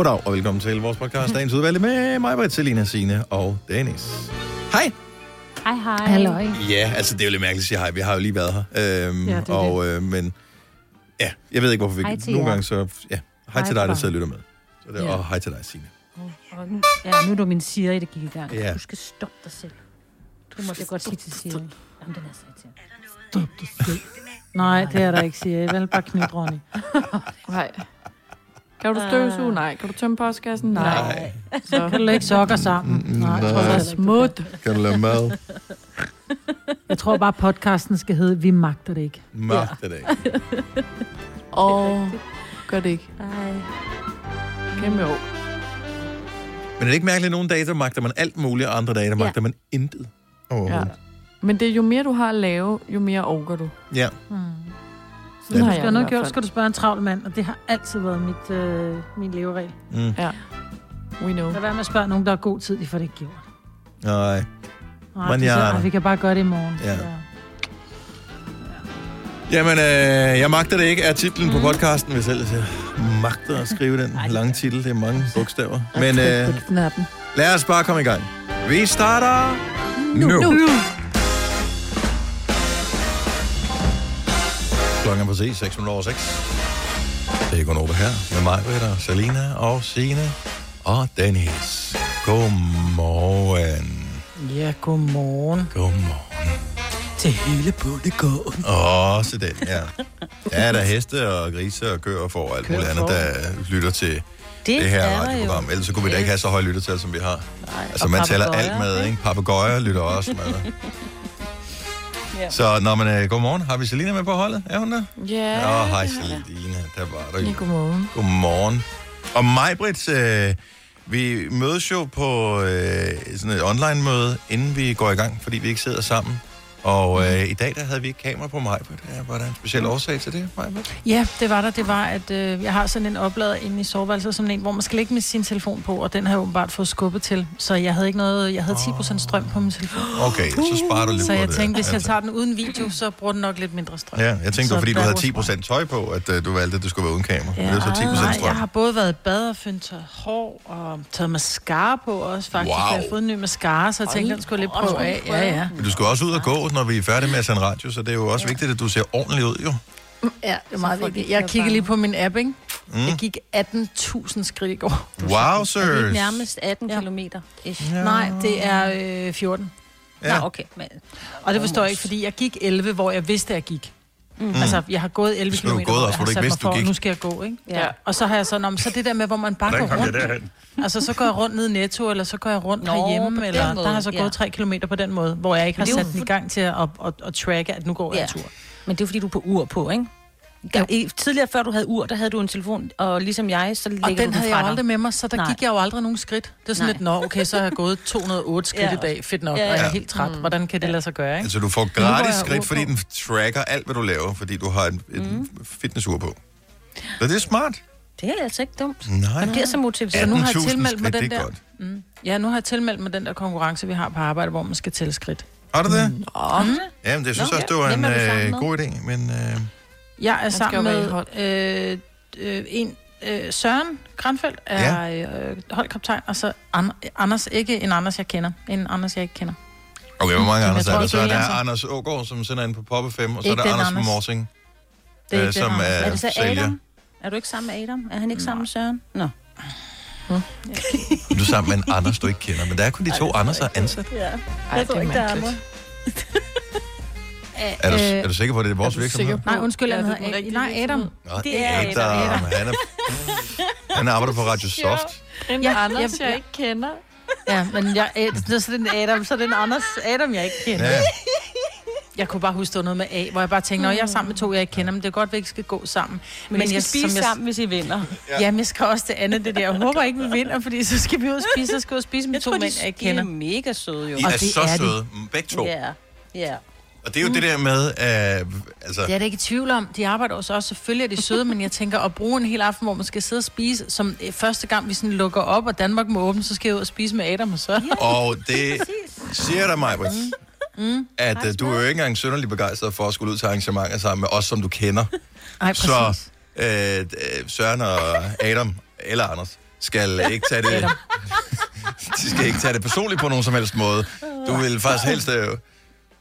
Goddag og velkommen til vores podcast, dagens udvalgte med mig, Britt, Selina, Signe og Dennis. Hej. Hej, hej. Halløj. Ja, altså det er jo lidt mærkeligt at sige hej. Vi har jo lige været her. Øhm, Ja, det er og, øh, men ja, jeg ved ikke, hvorfor vi Hej til Nogle jer. gange så... Ja, hej, Hej til dig, der sidder og lytter med. Så det, Ja. Og hej til dig, Signe. Og nu, ja, nu er du min Siri, der gik i gang. Ja. Du skal stoppe dig selv. Du må det godt sige til Siri. Jamen, den er så irriterende. Stop dig selv. Nej, det er der ikke, siger jeg. Vel bare knyt, Ronny. Nej. Kan du støvsuge? Nej. Kan du tømme postkassen? Nej. Nej. Så Kan du lægge sokker sammen? Mm, Nej, nej. tror jeg ikke. smut. Kan du lave mad? Jeg tror bare, podcasten skal hedde Vi magter det ikke. Magt det ikke. Åh, gør det ikke. Hej. Kæmpe år. Men er det ikke mærkeligt, at nogle dage, der magter man alt muligt, og andre dage, der Ja. magter man intet? Ja. Men det er jo mere, du har at lave, jo mere orker du. Ja. Hmm. Når har du jeg skal have noget gjort, skal du spørge en travl mand, og det har altid været mit, øh, min leveregel. Mm. We know. Lad være med at spørge nogen, der har god tid, de får det ikke gjort. Nej. Nej, Men siger, jeg- "Ej, vi kan bare gøre det i morgen. Ja. Jamen, øh, jeg magter det ikke, er titlen på podcasten, hvis ellers jeg magter at skrive den lange titel. Det er mange bogstaver. Men øh, lad os bare komme i gang. Vi starter nu. nu. Klokken er præcis 6 minutter over 6. Det er Gunova her med mig, Britta, Salina og Signe og Dennis. Godmorgen. Ja, godmorgen. Godmorgen. Til hele bundegården. Også den, ja. Ja, der er heste og grise og køer og alt muligt andet, der lytter til Det, det her er radioprogram. jo. Ellers så kunne vi da ikke have så høje lyttertal, som vi har. Nej. Altså, Og man tæller papegøjer, alt med, ikke? Papagøjer lytter også med. Ja. Så, når man godmorgen. Har vi Selina med på holdet? Er hun der? Ja. Åh, oh, hej Selina. Der var du Ja, godmorgen. Godmorgen. Og mig, Britt, øh, vi mødes jo på øh, sådan et online-møde, inden vi går i gang, fordi vi ikke sidder sammen. Og øh, i dag, der havde vi ikke kamera på mig. Var der en speciel årsag til det, mig, Ja, det var der. Det var, at øh, jeg har sådan en oplader inde i soveværelset, sådan en, hvor man skal lægge med sin telefon på, og den har jeg åbenbart fået skubbet til. Så jeg havde ikke noget, jeg havde 10% strøm på min telefon. Okay, så sparer du lidt Så jeg det. tænkte, hvis jeg Altså. tager den uden video, så bruger den nok lidt mindre strøm. Ja, jeg tænkte, Så fordi, du havde var 10% tøj på, at uh, du valgte, at det skulle være uden kamera. Ja. Det er så 10% Nej, strøm. jeg har både været i bad og fyndt hår, og taget mascara på også faktisk. Wow. Jeg har fået en ny mascara, så jeg tænkte, den skulle lige prøve af. Ja, ja. Men du skal også ud og gå, når vi er færdige med at sende radio, så det er jo også vigtigt, at du ser ordentligt ud, jo. Ja, det er meget vigtigt. Jeg kiggede lige på min app, ikke? Mm. Jeg gik 18.000 skridt i går. Wow, Er det nærmest 18 Ja. kilometer? Ja. Nej, det er øh, 14. Ja. Nå, okay. Men, Og det forstår jeg ikke, fordi jeg gik 11, hvor jeg vidste, at jeg gik. Mm. Altså, jeg har gået 11 Så du har km, gået hvor også, jeg hvor har du ikke sat mig du for, gik. nu skal jeg gå, ikke? ja. Og så har jeg sådan om, så det der med, hvor man bare går rundt. Altså, så går jeg rundt ned i Netto, eller så går jeg rundt Nå, herhjemme, eller måde, der har jeg så ja. gået 3 km på den måde, hvor jeg ikke har sat den i gang til at, at, at, at tracke, at nu går jeg Ja. en tur. Men det er fordi, du er på ur på, ikke? Jo. I, tidligere, før du havde ur, der havde du en telefon, og ligesom jeg, så lægger Og du den den havde jeg dig. aldrig med mig, så der Nej. gik jeg jo aldrig nogen skridt. Det er sådan Nej. lidt, nå, okay, så har jeg gået 208 skridt Ja. i dag, fedt nok, Ja, og jeg ja. er helt træt. Hvordan kan det lade sig gøre, ikke? Altså, du får gratis skridt, fordi den tracker alt, hvad du laver, fordi du har et, et Mm. fitnessur på. Så det er smart. Det er altså ikke dumt. Nej. Man bliver så motiveret. Så nu har jeg 18.000 tilmeldt mig den er der. godt. Mm. Ja, nu har jeg tilmeldt mig den der konkurrence, vi har på arbejde, hvor man skal tælle skridt. Har du det? Mm. Jamen, det synes Nå, også, det var en øh, god idé, men... Øh, Jeg er sammen med øh, øh, en øh, Søren Granfeldt er ja. øh, holdkaptajn, og så An- Anders, ikke en Anders, jeg kender. En Anders, jeg ikke kender. okay, hvor mange Anders er der? Så er er der. Anders Ågaard, som sender ind på Poppe 5, og så er der Anders fra. Morsing, Det er øh, ikke som er Er det så sælger. Adam? Er du ikke sammen med Adam? Er han ikke sammen med Søren? Nå. Du er sammen med en Anders, du ikke kender, men der er kun de to Anders, der er ansat. Ja. Ej, Jeg tror det er ikke, der er. Er du, Øh, er du sikker på, at det er vores Er virksomhed? sikker? Nej, undskyld, han er den hedder rigtige Nej, Adam. Nå, Det er Adam. Adam. Han, er, han arbejder på Radio Soft. En Ja, Anders, jeg- jeg ikke kender. Ja, men jeg, øh, så er det en Adam, så er det en Anders Adam, jeg ikke kender. Ja. Jeg kunne bare huske, det noget med A, hvor jeg bare tænkte, når jeg er sammen med to, jeg ikke kender, men det er godt, at vi ikke skal gå sammen. Men, men I skal jeg, spise jeg, sammen, hvis I vinder. Ja. Jamen, jeg skal også det andet, det der. Jeg håber ikke, vi vinder, fordi så skal vi ud og spise, så skal vi ud og spise med Jeg to tror, mænd, jeg ikke de er kender. mega søde, jo. I Og er det så er de. søde, begge to. Ja, ja. Og det er jo det der med, uh, altså, Det er da ikke i tvivl om. De arbejder også, også selvfølgelig er de søde, men jeg tænker at bruge en hel aften, hvor man skal sidde og spise, som øh, første gang vi sådan lukker op, og Danmark må åbne, så skal jeg ud og spise med Adam og så. og det Præcis. siger dig mig, mm. at uh, du er jo ikke engang sønderlig begejstret for at skulle ud til arrangementer sammen med os, som du kender. Ej, Så præcis. øh, øh, Søren og Adam, eller Anders, skal ikke tage det... de skal ikke tage det personligt på nogen som helst måde. Du vil faktisk helst... øh,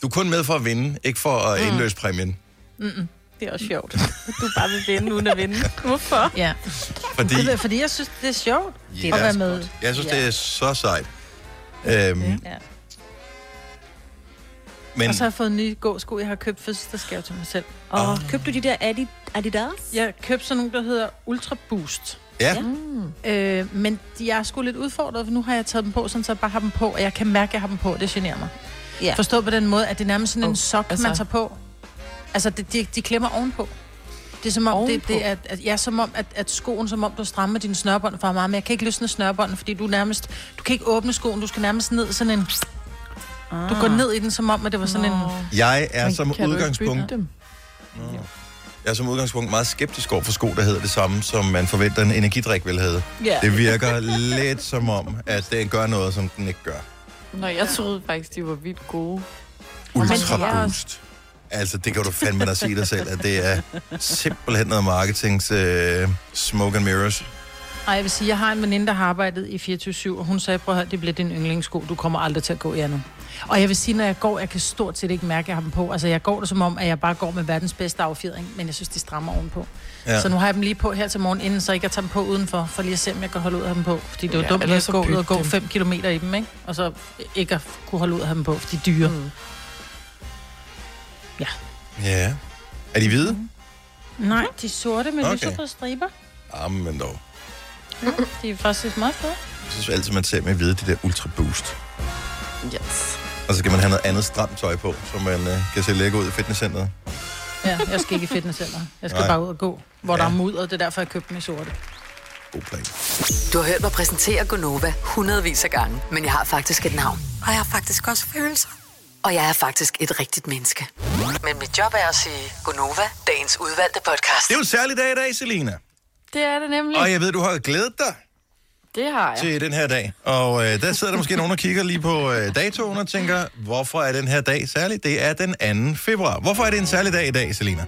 Du er kun med for at vinde, ikke for at indløse præmien. Det er også sjovt. Du bare vil vinde uden at vinde. Hvorfor? Ja. Fordi, Det er, fordi jeg synes, det er sjovt Ja, at være med. jeg synes, det er så sejt. Øhm, Ja. men Og så har jeg fået nye gåsko, jeg har købt fødselsdagsgave til mig selv. Og købte du de der Adi- Adidas? Jeg købte sådan nogle, der hedder Ultra Boost. ja, Øh, men de er sgu lidt udfordret, for nu har jeg taget dem på, sådan så jeg bare har dem på, og jeg kan mærke, at jeg har dem på. Det generer mig. Ja. Forstå på den måde, at det er nærmest sådan en Oh, sok, altså- man tager på. Altså, det, de, de klemmer ovenpå. Det er som om, det, Ovenpå? det er, at, ja, som om, at, at skoen, som om du strammer dine snørbånd for meget, men jeg kan ikke løsne snørbånden, fordi du nærmest, du kan ikke åbne skoen, du skal nærmest ned sådan en, du går ned i den, som om, at det var sådan en, jeg er Men som udgangspunkt... Jeg er som udgangspunkt meget skeptisk over for sko, der hedder det samme, som man forventer en energidrik vil have. ja. Det virker lidt som om, at den gør noget, som den ikke gør. Nå, jeg troede faktisk, de var vildt gode. Ultra Boost. Altså, det kan du fandme da sige dig selv, at det er simpelthen noget marketings uh, smoke and mirrors. Ej, jeg vil sige, jeg har en veninde, der har arbejdet i 24-7, og hun sagde, prøv at høre, det bliver din yndlingssko, du kommer aldrig til at gå i andet. Og jeg vil sige, når jeg går, jeg kan stort set ikke mærke, at jeg har dem på. Altså, jeg går det som om, at jeg bare går med verdens bedste affjedring, men jeg synes, de strammer ovenpå. Ja. Ja. Så nu har jeg dem lige på her til morgen, inden så ikke at tage dem på udenfor, for lige at se, om jeg kan holde ud af dem på. Fordi det er jo Ja, ja, dumt at gå ud og gå dem. 5 km i dem, ikke? Og så ikke at kunne holde ud af dem på, for de er dyre. Mm. Ja. Er de hvide? Nej, de er sorte med Okay. lyserøde striber. Jamen dog. De er faktisk meget fede. Jeg synes altid, man ser med hvide, de der Ultra Boost. Yes. Og så kan man have noget andet stramt tøj på, så man uh, kan se lækker ud i fitnesscenteret. Ja, jeg skal ikke i fitnesscenter. Jeg skal Nej. Bare ud og gå, hvor Ja. ja. der er mudder. Det er derfor, jeg købte dem i sorte. God plan. Du har hørt mig præsentere Gonova hundredvis af gange, men jeg har faktisk et navn. Og jeg har faktisk også følelser. Og jeg er faktisk et rigtigt menneske. Men mit job er at sige Gonova, dagens udvalgte podcast. Det er jo en særlig dag i dag, Selina. Det er det nemlig. Og jeg ved, du har glædet dig Det har jeg. til den her dag. Og øh, der sidder der måske nogen og kigger lige på øh, datoen og tænker, hvorfor er den her dag særlig? Det er den 2. februar. Hvorfor er det en særlig dag i dag, Selina?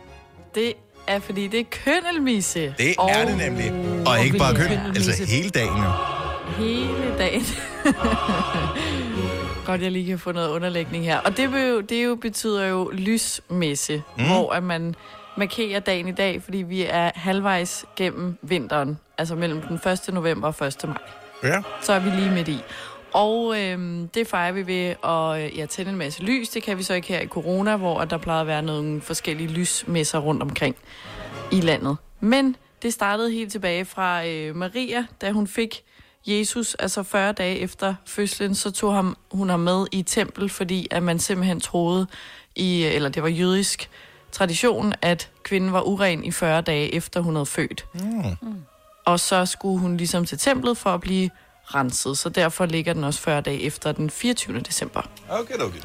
Det er, fordi det er køndelmisse. Det er det nemlig. Og ikke bare køn, altså hele dagen. jo. Hele dagen. Godt, jeg lige kan få noget underlægning her. Og det, vil jo, det jo betyder jo lysmesse, mm. hvor at man markerer dagen i dag, fordi vi er halvvejs gennem vinteren. Altså mellem den 1. november og 1. maj. Ja. Så er vi lige midt i. Og øhm, det fejrer vi ved at øh, ja, tænde en masse lys. Det kan vi så ikke her i corona, hvor der plejer at være nogle forskellige lysmesser rundt omkring i landet. Men det startede helt tilbage fra øh, Maria, da hun fik Jesus, altså 40 dage efter fødslen, så tog ham, hun ham med i tempel, fordi at man simpelthen troede, i, eller det var jødisk tradition, at kvinden var uren i 40 dage efter hun havde født. Mm. Og så skulle hun ligesom til templet for at blive renset, så derfor ligger den også 40 dage efter den 24. december. Okay, okay.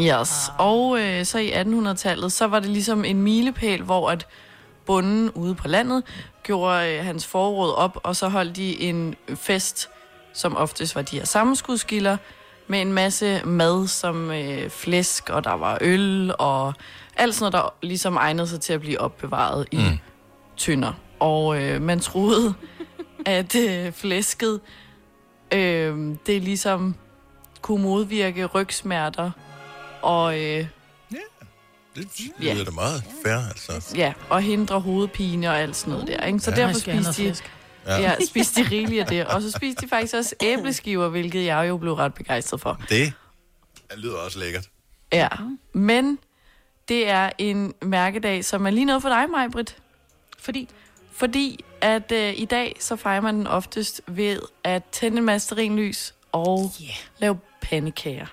Yes. Og øh, så i 1800-tallet, så var det ligesom en milepæl, hvor at bunden ude på landet gjorde øh, hans forråd op, og så holdt de en fest, som oftest var de her sammenskudskilder, med en masse mad som øh, flæsk, og der var øl, og alt sådan noget, der ligesom egnede sig til at blive opbevaret i Mm. tynder. Og øh, man troede, at øh, flæsket, øh, det ligesom kunne modvirke rygsmerter, og øh, Det Ja. lyder da meget fair, altså. ja, og hindre hovedpine og alt sådan noget der. Ikke? Så Ja. ja. Derfor spiste de, flæsk. Ja. ja, spiste de rigeligt af det. Og så spiste de faktisk også æbleskiver, hvilket jeg jo blev ret begejstret for. Det lyder også lækkert. Ja, men det er en mærkedag, som er lige noget for dig, Majbrit. Fordi Fordi at øh, i dag, så fejrer man den oftest ved at tænde en masse stearinlys og Yeah. lave pandekager.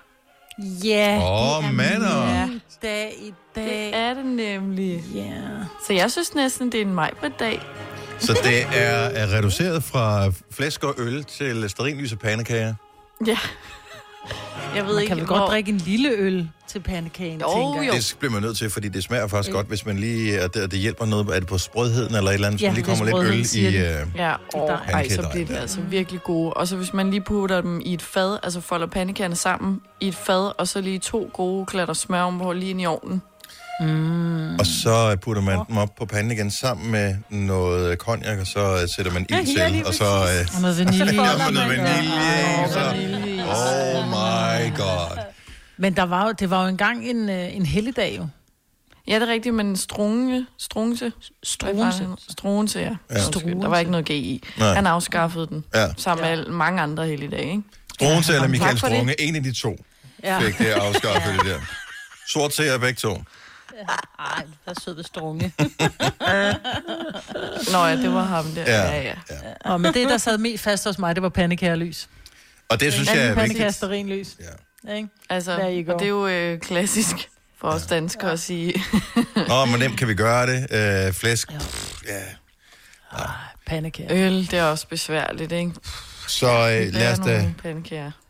Ja, Åh, det er min dag i dag. Det er det nemlig. Ja. Så jeg synes næsten, det er en Majbrit-dag. Så det er, er reduceret fra flæsk og øl til sterinlys og pandekager. Ja. Jeg ved Man ikke, kan vel hvor... godt drikke en lille øl til pandekagen, Jo, tænker jeg. jo. Det bliver man nødt til, fordi det smager faktisk godt, hvis man lige... Og det, det hjælper noget, er det på sprødheden eller et eller andet, Ja, man lige kommer lidt øl i... Øh, Ja, og ej, så bliver det ja. altså virkelig gode. Og så hvis man lige putter dem i et fad, altså folder pandekagerne sammen i et fad, og så lige to gode klatter smør ovenpå lige ind i ovnen. Mm. Og så putter man dem op på panden igen sammen med noget cognac, og så øh, sætter man ild Ja, til, og så... Øh, Og noget vanilje. ja, med noget vanilje, Åh, så... Oh my god. Men der var jo, det var jo engang en, øh, en helligdag jo. Ja, det er rigtigt, men strunge, strunse. Struense. Strunse, ja. Ja. Undskyld, Der var ikke noget G i. Nej. Han afskaffede den, Ja. sammen med alle- mange andre hele dage, ikke? Struense eller Tak Michael for det. Strunge, en af de to Ja. fik det afskaffet det der. Sort ser begge to. Ej, der er sød ved strunge. Nå ja, det var ham der. Ja. Ja, ja. Og men det, der sad mest fast hos mig, det var pandekærlys. Og det synes jeg er vigtigt. Pandekær lys. Ja. Ikke? Altså, og det er jo øh, klassisk for os danskere at sige. Åh, hvor nemt kan vi gøre det? Øh, flæsk. Pff, Ja. Pandekær. Øl, det er også besværligt, ikke? Så øh, lad, os da,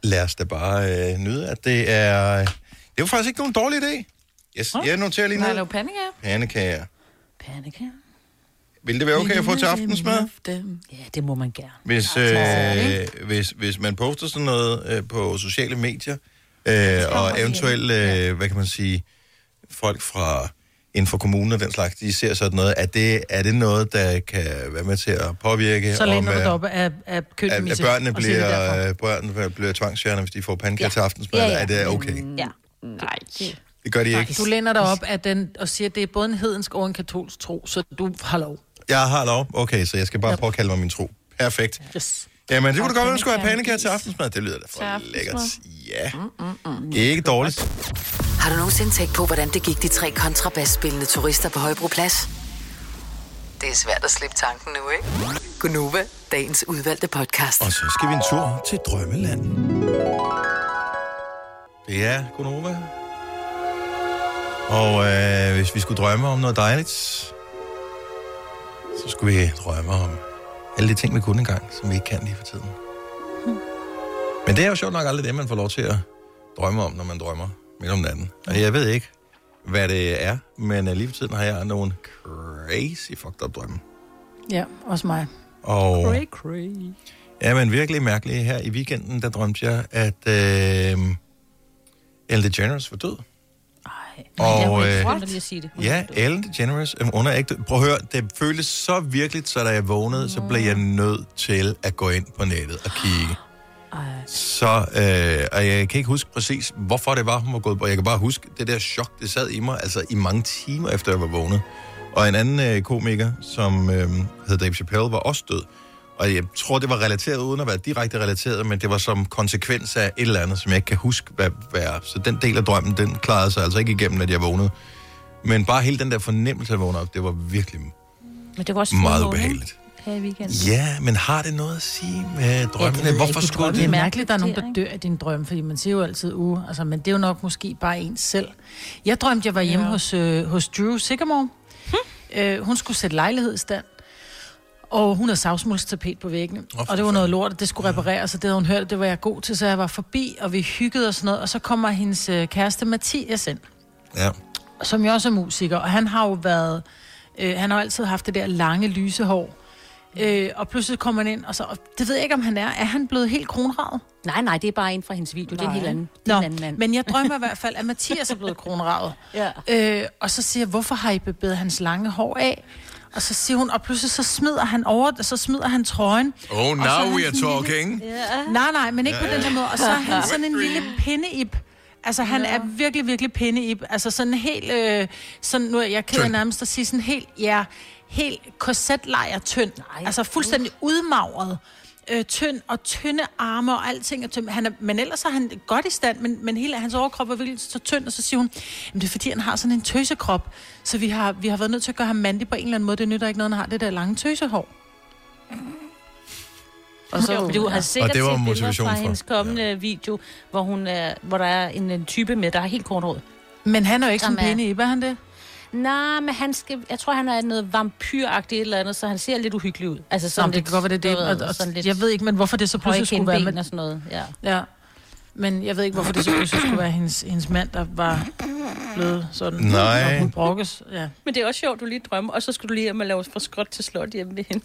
lad os da bare øh, nyde, at det er... Det er jo faktisk ikke nogen dårlig idé. Yes, jeg noterer lige Nej, ned. lave pandekager. Pandekager. Vil det være okay at få til aftensmad? Ja, det må man gerne. Hvis, øh, hvis, hvis man poster sådan noget øh, på sociale medier, øh, og eventuelt, øh, hvad kan man sige, folk fra inden for kommunen og den slags, de ser sådan noget, er det, er det noget, der kan være med til at påvirke, Så læner du øh, op af, af at, køkkenmisse. at børnene og siger det derfor. bliver, øh, børnene bliver tvangsfjernet, hvis de får pandekager Ja. til aftensmad, Ja, ja, ja. ja. er det okay? Ja. Nej. Det gør de ikke. Du læner dig op af den, og siger, at det er både en hedensk og en katolsk tro, så du har lov. Jeg har lov. Okay, så jeg skal bare påkalde mig min tro. Perfekt. Yes. Jamen, det kunne da godt være, at du skulle have pandekager til aftensmad. Det lyder da for lækkert. Ja. Ikke dårligt. Har du nogensinde tænkt på, hvordan det gik de tre kontrabasspillende turister på Højbroplads? Det er svært at slippe tanken nu, ikke? Gunova, dagens udvalgte podcast. Og så skal vi en tur til Drømmeland. Det er Gunova. Og øh, hvis vi skulle drømme om noget dejligt, så skulle vi drømme om alle de ting, vi kunne engang, som vi ikke kan lige for tiden. Men det er jo sjovt nok aldrig det, man får lov til at drømme om, når man drømmer midt om natten. Og jeg ved ikke, hvad det er, men øh, lige for tiden har jeg nogle crazy fucked up drømme. Ja, også mig. Og... Cray, cray. Ja, men virkelig mærkeligt. Her i weekenden, der drømte jeg, at øh, Ellen DeGeneres var død. Og, jeg var øh, ikke lige at sige det. Ja, Ellen DeGeneres, hun er ægte. Prøv at høre, det føltes så virkeligt, så da jeg vågnede, så blev jeg nødt til at gå ind på nettet og kigge. Så, øh, og jeg kan ikke huske præcis, hvorfor det var, hun var gået på. Jeg kan bare huske det der chok, det sad i mig, altså i mange timer efter jeg var vågnet. Og en anden øh, komiker, som øh, hed Dave Chappelle, var også død. Og jeg tror, det var relateret, uden at være direkte relateret, men det var som konsekvens af et eller andet, som jeg ikke kan huske, hvad, hvad er. Så den del af drømmen, den klarede sig altså ikke igennem, at jeg vågnede. Men bare hele den der fornemmelse af at vågne op, det var virkelig Men det var også meget ubehageligt. Her i weekenden. Ja, men har det noget at sige med drømmene? jeg Hvorfor skulle drømmer Det er det? mærkeligt, at der er nogen, der dør af din drøm, fordi man siger jo altid, uh, altså, men det er jo nok måske bare ens selv. Jeg drømte, jeg var hjemme ja. hos, øh, hos Drew Sigamore. Hm? Øh, hun skulle sætte lejlighed i stand. Og hun havde savsmuldstapet på væggene. Åh, Oh, og det var noget lort, og det skulle repareres, og det havde hun hørt, det var jeg god til, så jeg var forbi, og vi hyggede og sådan noget. Og så kommer hendes øh, kæreste Mathias ind, Ja. som jo også er musiker, og han har jo været, øh, han har altid haft det der lange, lyse hår. Øh, og pludselig kommer han ind, og så, og det ved jeg ikke, om han er. Er han blevet helt kronravet? Nej, nej, det er bare en fra hendes video. Det er en Nej. helt anden, Nå, en anden mand. men jeg drømmer i hvert fald, at Mathias er blevet kronravet. Ja. Øh, og så siger jeg, hvorfor har I bebedet hans lange hår af? Og så siger hun, og pludselig så smider han over, så smider han trøjen. Oh, now we are sådan talking. Nej, nej, men ikke på den her måde. Og så er han sådan en lille pindeib. Altså, han er virkelig, virkelig pindeib. Altså, sådan helt... Øh, sådan, nu er jeg ked af nærmest at sige sådan helt... Ja, helt korsetlejr tynd. Nej. Altså, fuldstændig udmagret. Øh, tynd og tynde arme og alting er tynd. Han er, men ellers er han godt i stand, men, men hele hans overkrop er virkelig så tynd. Og så siger hun, jamen det er fordi, han har sådan en tøsekrop. Så vi har, vi har været nødt til at gøre ham mandig på en eller anden måde. Det nytter ikke noget, han har det der lange tøsehår. Og så, du har sikkert Og det var set billeder motivation fra for- hendes kommende video, hvor, hun er, hvor der er en, en type med, der er helt kort råd. Men han er jo ikke sådan Som en pindeib, er han det? Nej, men han skal, jeg tror, han er noget vampyragtigt et eller andet, så han ser lidt uhyggelig ud. Altså sådan det lidt, kan godt være, det er det. ved, Og, og, sådan lidt jeg ved ikke, men hvorfor det så pludselig skulle være med... og sådan noget. Ja. Ja. Men jeg ved ikke, hvorfor det så pludselig skulle være hendes, hendes mand, der var blevet sådan. Nej. Og hun brokkes. Ja. Men det er også sjovt, du lige drømmer, og så skulle du lige hjem og lave fra skråt til slot hjemme ved hende.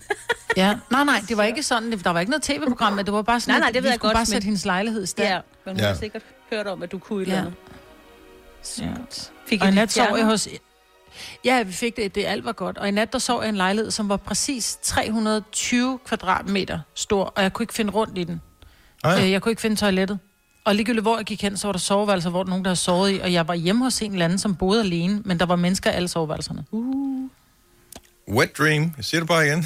ja. Nej, nej, det var ikke sådan. det- Der var ikke noget tv-program, men det var bare sådan, Nej, nej, at det ved vi jeg skulle godt, bare men- sætte hendes lejlighed i stand. ja, men hun Ja. har sikkert hørt om, at du kunne et Ja. eller andet. Ja. Fik Og i nat det sov jeg hos... Ja, vi fik det, det alt var godt. Og i nat, der sov jeg en lejlighed, som var præcis 320 kvadratmeter stor, og jeg kunne ikke finde rundt i den. Ej. Øh, Jeg kunne ikke finde toilettet. Og ligegyldigt hvor jeg gik hen, så var der soveværelser, hvor der nogen, der havde sovet i. Og jeg var hjemme hos en eller anden, som boede alene, men der var mennesker i alle soveværelserne. Wet dream. Jeg siger det bare igen.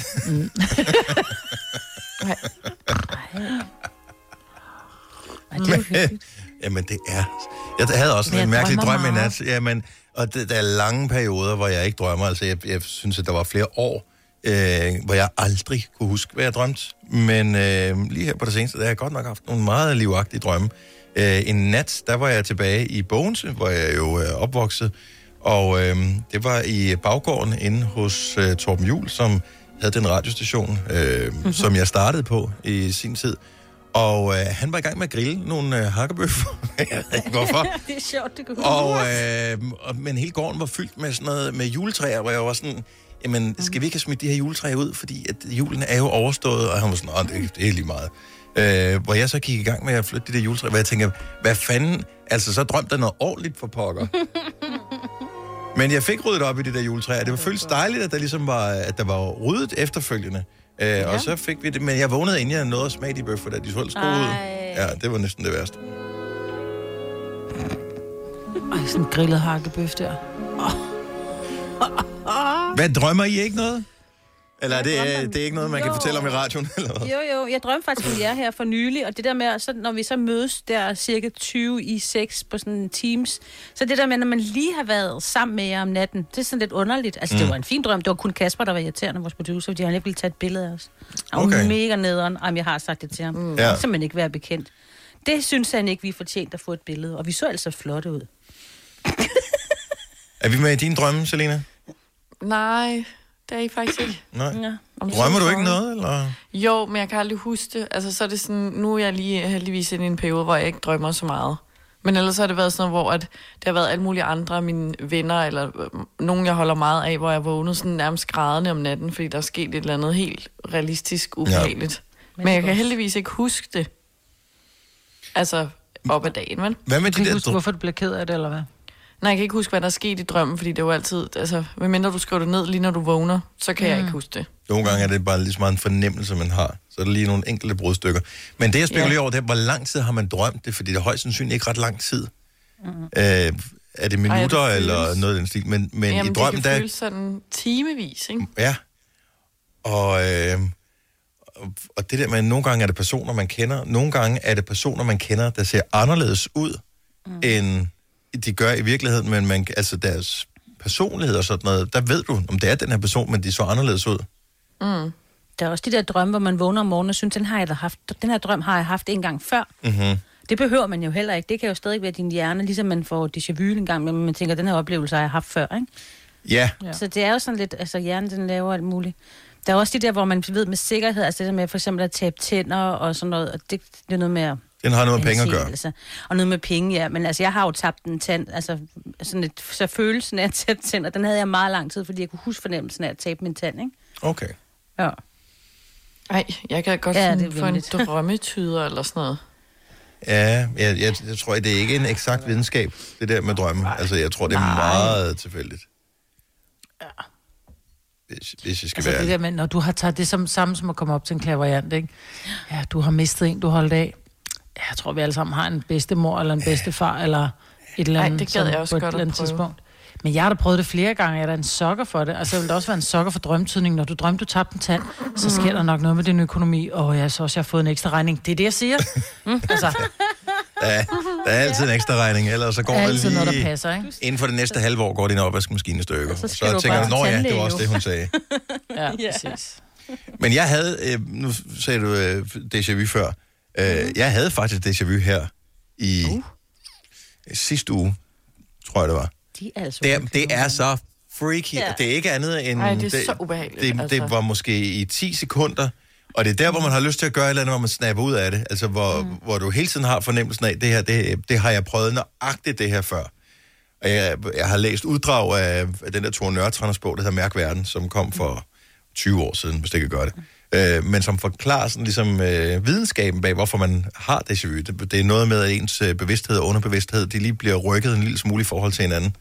Ej, det er hyggeligt. Jamen, det er... Jeg havde også Men en mærkelig drøm i nat. Jamen, og det, der er lange perioder, hvor jeg ikke drømmer. Altså, jeg, jeg synes, at der var flere år, øh, hvor jeg aldrig kunne huske, hvad jeg drømte. Men øh, lige her på det seneste, der har jeg godt nok haft nogle meget livagtige drømme. Øh, en nat, der var jeg tilbage i Bogense, hvor jeg jo er opvokset. Og øh, det var i baggården inde hos øh, Torben Jul, som havde den radiostation, øh, mm-hmm. som jeg startede på i sin tid. Og øh, han var i gang med at grille nogle øh, hakkebøffer. jeg ved ikke hvorfor. Det er sjovt, det kunne Og, øh, og, men hele gården var fyldt med sådan noget med juletræer, hvor jeg var sådan, jamen, skal vi ikke have smidt de her juletræer ud, fordi at julen er jo overstået, og han var sådan, det, det er lige meget. Øh, hvor jeg så gik i gang med at flytte de der juletræer, hvor jeg tænker, hvad fanden, altså så drømte jeg noget ordentligt for pokker. Men jeg fik ryddet op i de der juletræer. Det var føltes dejligt, at der ligesom var, at der var ryddet efterfølgende. Øh, ja. Og så fik vi det, men jeg vågnede inden jeg nåede at smage de bøffer, da de så gode ud. Ja, det var næsten det værste. Ej, sådan en grillet hakkebøf der. Hvad drømmer I ikke noget? Eller er det, drømmer- øh, det er ikke noget, man kan Jo. fortælle om i radioen? Eller hvad? Jo, jo, jeg drømte faktisk om jer her for nylig, og det der med, så, når vi så mødes der cirka 20 i 6 på sådan en Teams, så det der med, når man lige har været sammen med jer om natten, det er sådan lidt underligt. Altså, mm. det var en fin drøm. Det var kun Kasper, der var irriterende, vores producer, fordi han ikke ville tage et billede af os. Han var Okay. mega nederen. Jamen, jeg har sagt det til ham. Mm. Ja. Simpelthen ikke være bekendt. Det synes han ikke, vi er fortjent at få et billede. Og vi så altså flotte ud. Er vi med i din drømme, Selina? Nej, det er I faktisk ikke. Nej. Ja. Drømmer du ikke noget, eller? Jo, men jeg kan aldrig huske det. Altså, så er det sådan, nu er jeg lige heldigvis inde i en periode, hvor jeg ikke drømmer så meget. Men ellers har det været sådan noget, hvor at det har været alle mulige andre af mine venner, eller øh, nogen, jeg holder meget af, hvor jeg vågnede sådan nærmest grædende om natten, fordi der er sket et eller andet helt realistisk ubehageligt. Ja. Men jeg kan heldigvis ikke huske det. Altså, op ad dagen, vel? Hvad med Du de kan der huske, hvorfor du blev ked af det, eller hvad? Nej, jeg kan ikke huske, hvad der er sket i drømmen, fordi det er jo altid, altså, medmindre du skriver det ned lige når du vågner, så kan mm. jeg ikke huske det. Nogle gange er det bare lige så meget en fornemmelse, man har. Så er der lige nogle enkelte brudstykker. Men det, jeg spekulerer Ja. over, det er, hvor lang tid har man drømt det? Fordi det er højst sandsynligt ikke ret lang tid. Mm. Øh, er det minutter Ej, det eller føles- noget af den stil? Men, men Jamen, i drømmen, det kan der... føles sådan timevis, ikke? Ja. Og, øh, og- og det der med, at nogle gange er det personer, man kender. Nogle gange er det personer, man kender, der ser anderledes ud, mm. end de gør i virkeligheden. Men man, altså deres personlighed og sådan noget, der ved du, om det er den her person, men de så anderledes ud. Der er også de der drømme, hvor man vågner om morgenen og synes, den, har jeg da haft, den her drøm har jeg haft en gang før. Mm-hmm. Det behøver man jo heller ikke. Det kan jo stadig være din hjerne, ligesom man får déjà vu en gang, men man tænker, den her oplevelse har jeg haft før, ikke? Ja, Ja. Så det er jo sådan lidt, altså hjernen den laver alt muligt. Der er også de der, hvor man ved med sikkerhed, altså det der med for eksempel at tabe tænder og sådan noget, og det, det er noget med at den har noget med penge at gøre. Og noget med penge, ja. Men altså, jeg har jo tabt en tand, altså sådan et, så følelsen af at tabe tænder, den havde jeg meget lang tid, fordi jeg kunne huske fornemmelsen af at tabe min tand, ikke? Okay. Ja. Ej, jeg kan godt Ja, ja, det sådan få en drømmetyder eller sådan noget. Ja, jeg, jeg, jeg tror, det er ikke en eksakt videnskab, det der med drømme. Altså, jeg tror, det er Nej. meget tilfældigt. Hvis, hvis jeg skal Altså være det der med, når du har taget det som, samme som at komme op til en klaverjant, ikke? Ja, du har mistet en, du holdt af. Ja, Jeg tror, vi alle sammen har en bedstemor eller en bedstefar, eller et eller Ej, andet. det gad jeg også på et godt eller andet tidspunkt. Men jeg har da prøvet det flere gange. Jeg er da en sokker for det. Altså, jeg vil da også være en sokker for drømtydning. Når du drømte, du tabte en tand, så sker der nok noget med din økonomi. Og jeg så også, jeg har fået en ekstra regning. Det er det, jeg siger. altså, Ja, der er altid en ekstra regning, ellers så går altid det lige... noget, der passer, ikke? Inden for det næste halve år går din opvaskemaskine i stykker. Så Så, tænker du, nå ja, det var også nu." det, hun sagde. Ja, Ja. præcis. Men jeg havde, øh, nu sagde du øh, déjà vu før, øh, jeg havde faktisk déjà vu her i uh. sidste uge, tror jeg det var. De er altså Det er, det er så freaky. Ja. Det er ikke andet end... Ej, det er så ubehageligt, Det, altså. det var måske i 10 sekunder, og det er der, hvor man har lyst til at gøre et eller andet, hvor man snapper ud af det. Altså, hvor, mm. hvor du hele tiden har fornemmelsen af, det her, det, det har jeg prøvet nøjagtigt det her før. Og jeg, jeg har læst uddrag af, af den der Tore Nørtranders bog, der hedder Mærk Verden, som kom for 20 år siden, hvis det kan gøre det. Øh, men som forklarer sådan ligesom øh, videnskaben bag, hvorfor man har déjà vu. Det, det er noget med, at ens øh, bevidsthed og underbevidsthed, de lige bliver rykket en lille smule i forhold til hinanden.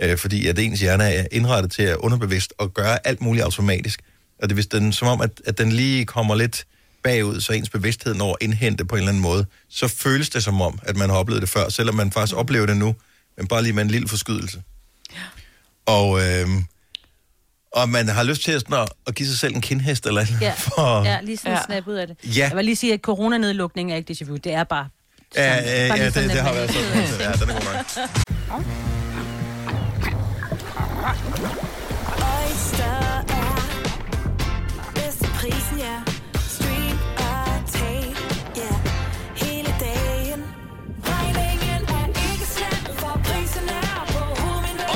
Øh, fordi at ens hjerne er indrettet til at underbevidst og gøre alt muligt automatisk. Og det er vist den, som om, at, at den lige kommer lidt bagud, så ens bevidsthed når at indhente på en eller anden måde, så føles det som om, at man har oplevet det før, selvom man faktisk oplever det nu, men bare lige med en lille forskydelse. Og, øh, og man har lyst til at, sådan, at, at give sig selv en kindhest eller Ja, for... ja lige sådan Ja. ja. snap ud af det. Ja. Jeg vil lige sige, at coronanedlukning er ikke déjà vu. Det er bare... Ja, sådan. ja, Bare ja lige det, sådan, det har været sådan. Ja, den er god nok. Oyster er bedst til prisen, ja.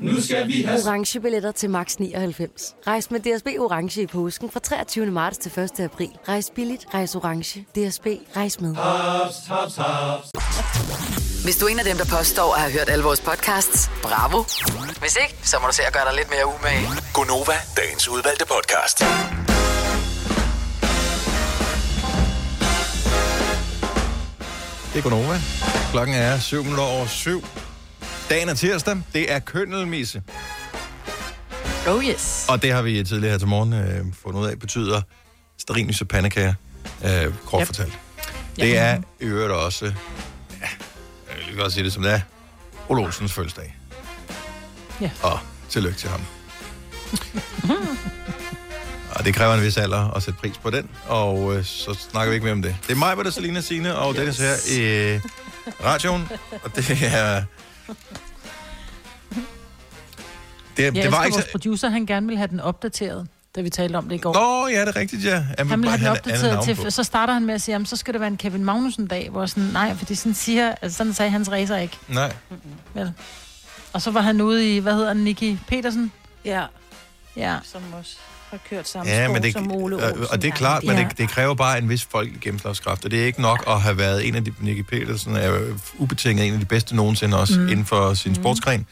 Nu skal vi have orange billetter til max 99. Rejs med DSB orange i påsken fra 23. marts til 1. april. Rejs billigt, rejs orange. DSB rejs med. haps, haps, haps. Hvis du er en af dem, der påstår at have hørt alle vores podcasts, bravo. Hvis ikke, så må du se at gøre dig lidt mere umage. Gonova, dagens udvalgte podcast. Det er Gunova. Klokken er 7 minutter over 7. Dagen er tirsdag. Det er kønnelmisse. Oh yes. Og det har vi tidligere her til morgen øh, fundet ud af, betyder sterinlyse pandekager, øh, kort Yep. fortalt. Det er i øvrigt også, ja, jeg vil godt sige det som det er, Ole Olsens fødselsdag. Ja. Og tillykke til ham. og det kræver en vis alder at sætte pris på den, og øh, så snakker vi ikke mere om det. Det er mig, hvor der Selina Signe, og yes. Dennis her i øh, radioen, og det er... Det, Jeg det var ikke vores så... producer, han gerne vil have den opdateret, da vi talte om det i går. Nå, ja, det er rigtigt, ja. Jamen, Han vil have den er- opdateret til, på. så starter han med at sige, jamen, så skal det være en Kevin Magnussen-dag, hvor sådan, nej, fordi sådan siger, altså sådan sagde hans racer ikke. Nej. Vel. Og så var han ude i, hvad hedder han, Nicky Petersen? Ja, Ja. som også har kørt samme Ja, spor men det, som Ole Olsen. og det er klart, men Ja. det, det kræver bare en vis folkelig gennemslagskraft, og det er ikke nok at have været en af de, Nicky Petersen er jo ubetinget en af de bedste nogensinde også mm. inden for sin sportsgren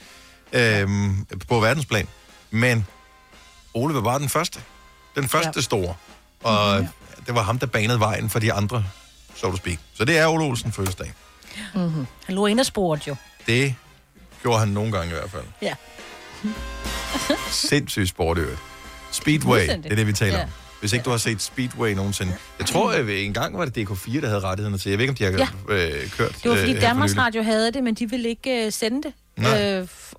øhm, på verdensplan. Men Ole var bare den første. Den første ja. store. Og mm, det var ham, der banede vejen for de andre, so to speak. Så det er Ole Olsen fødselsdag. Han lå ind og spurgte jo. Det gjorde han nogle gange i hvert fald. Ja. Sindssygt sport i øvrigt. Speedway, det er det, vi taler Ja. om. Hvis ikke du har set Speedway nogensinde. Jeg tror, at en gang var det DK4, der havde rettighederne til. Jeg ved ikke, om de har øh, kørt Det var fordi øh, Danmarks. Radio havde det, men de ville ikke øh, sende det. Nej.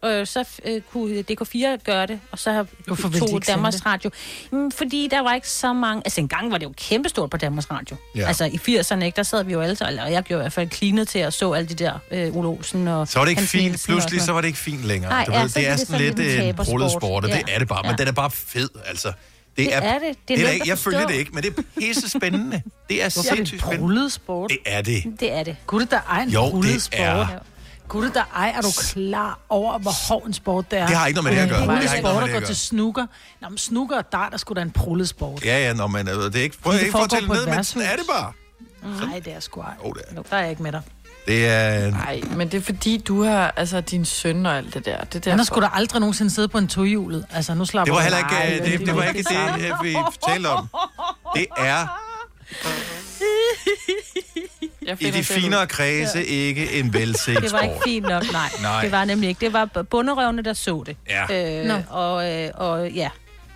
Øh, øh, så øh, kunne DK4 gøre det, og så har Hvorfor tog Danmarks det? Radio. Mm, fordi der var ikke så mange... Altså engang var det jo kæmpestort på Danmarks Radio. Ja. Altså i 80'erne, ikke, der sad vi jo alle, eller jeg gjorde i hvert fald klinet til at så alle de der øh, Ole Olsen og Så var det ikke Hans fint. Nielsen Pludselig så var det ikke fint længere. Nej, du ja, ved, så det er det sådan sådan lidt en tabersport. brullet sport, og det Ja. er det bare. Men Ja. den er bare fed, altså. Det, Det er, er det. Det er det er at jeg følger det ikke, men det er pisse spændende. Det er Hvorfor er sindssygt det spændende. brullet sport? Det er det. Det er det. Gud, der ej en Jo, det sport. er. Gud, der ej, er du klar over, hvor hård en sport det er? Det har ikke noget med det at gøre. Det har ikke sport noget med det at til snooker. Nå, men snooker og dart er sgu da en brullet sport. Ja, ja, nå, men øh, det er ikke, prøv Det ikke for at foregår tælle på ned, men sådan er det bare. Nej, det er sgu ej. Oh, det, er. Der er jeg ikke med dig. det er... Nej, men det er fordi, du har altså din søn og alt det der. Det der Han har sgu da aldrig nogensinde siddet på en tohjulet. Altså, nu slapper Det var heller ikke, øh, det, det var ikke det, øh, vi talte om. Det er i de finere kredse ikke en velset Det var ikke fint nok, nej. Nej. Det var nemlig ikke. Det var bunderøvne, der så det. Ja. Øh, og, øh, og ja,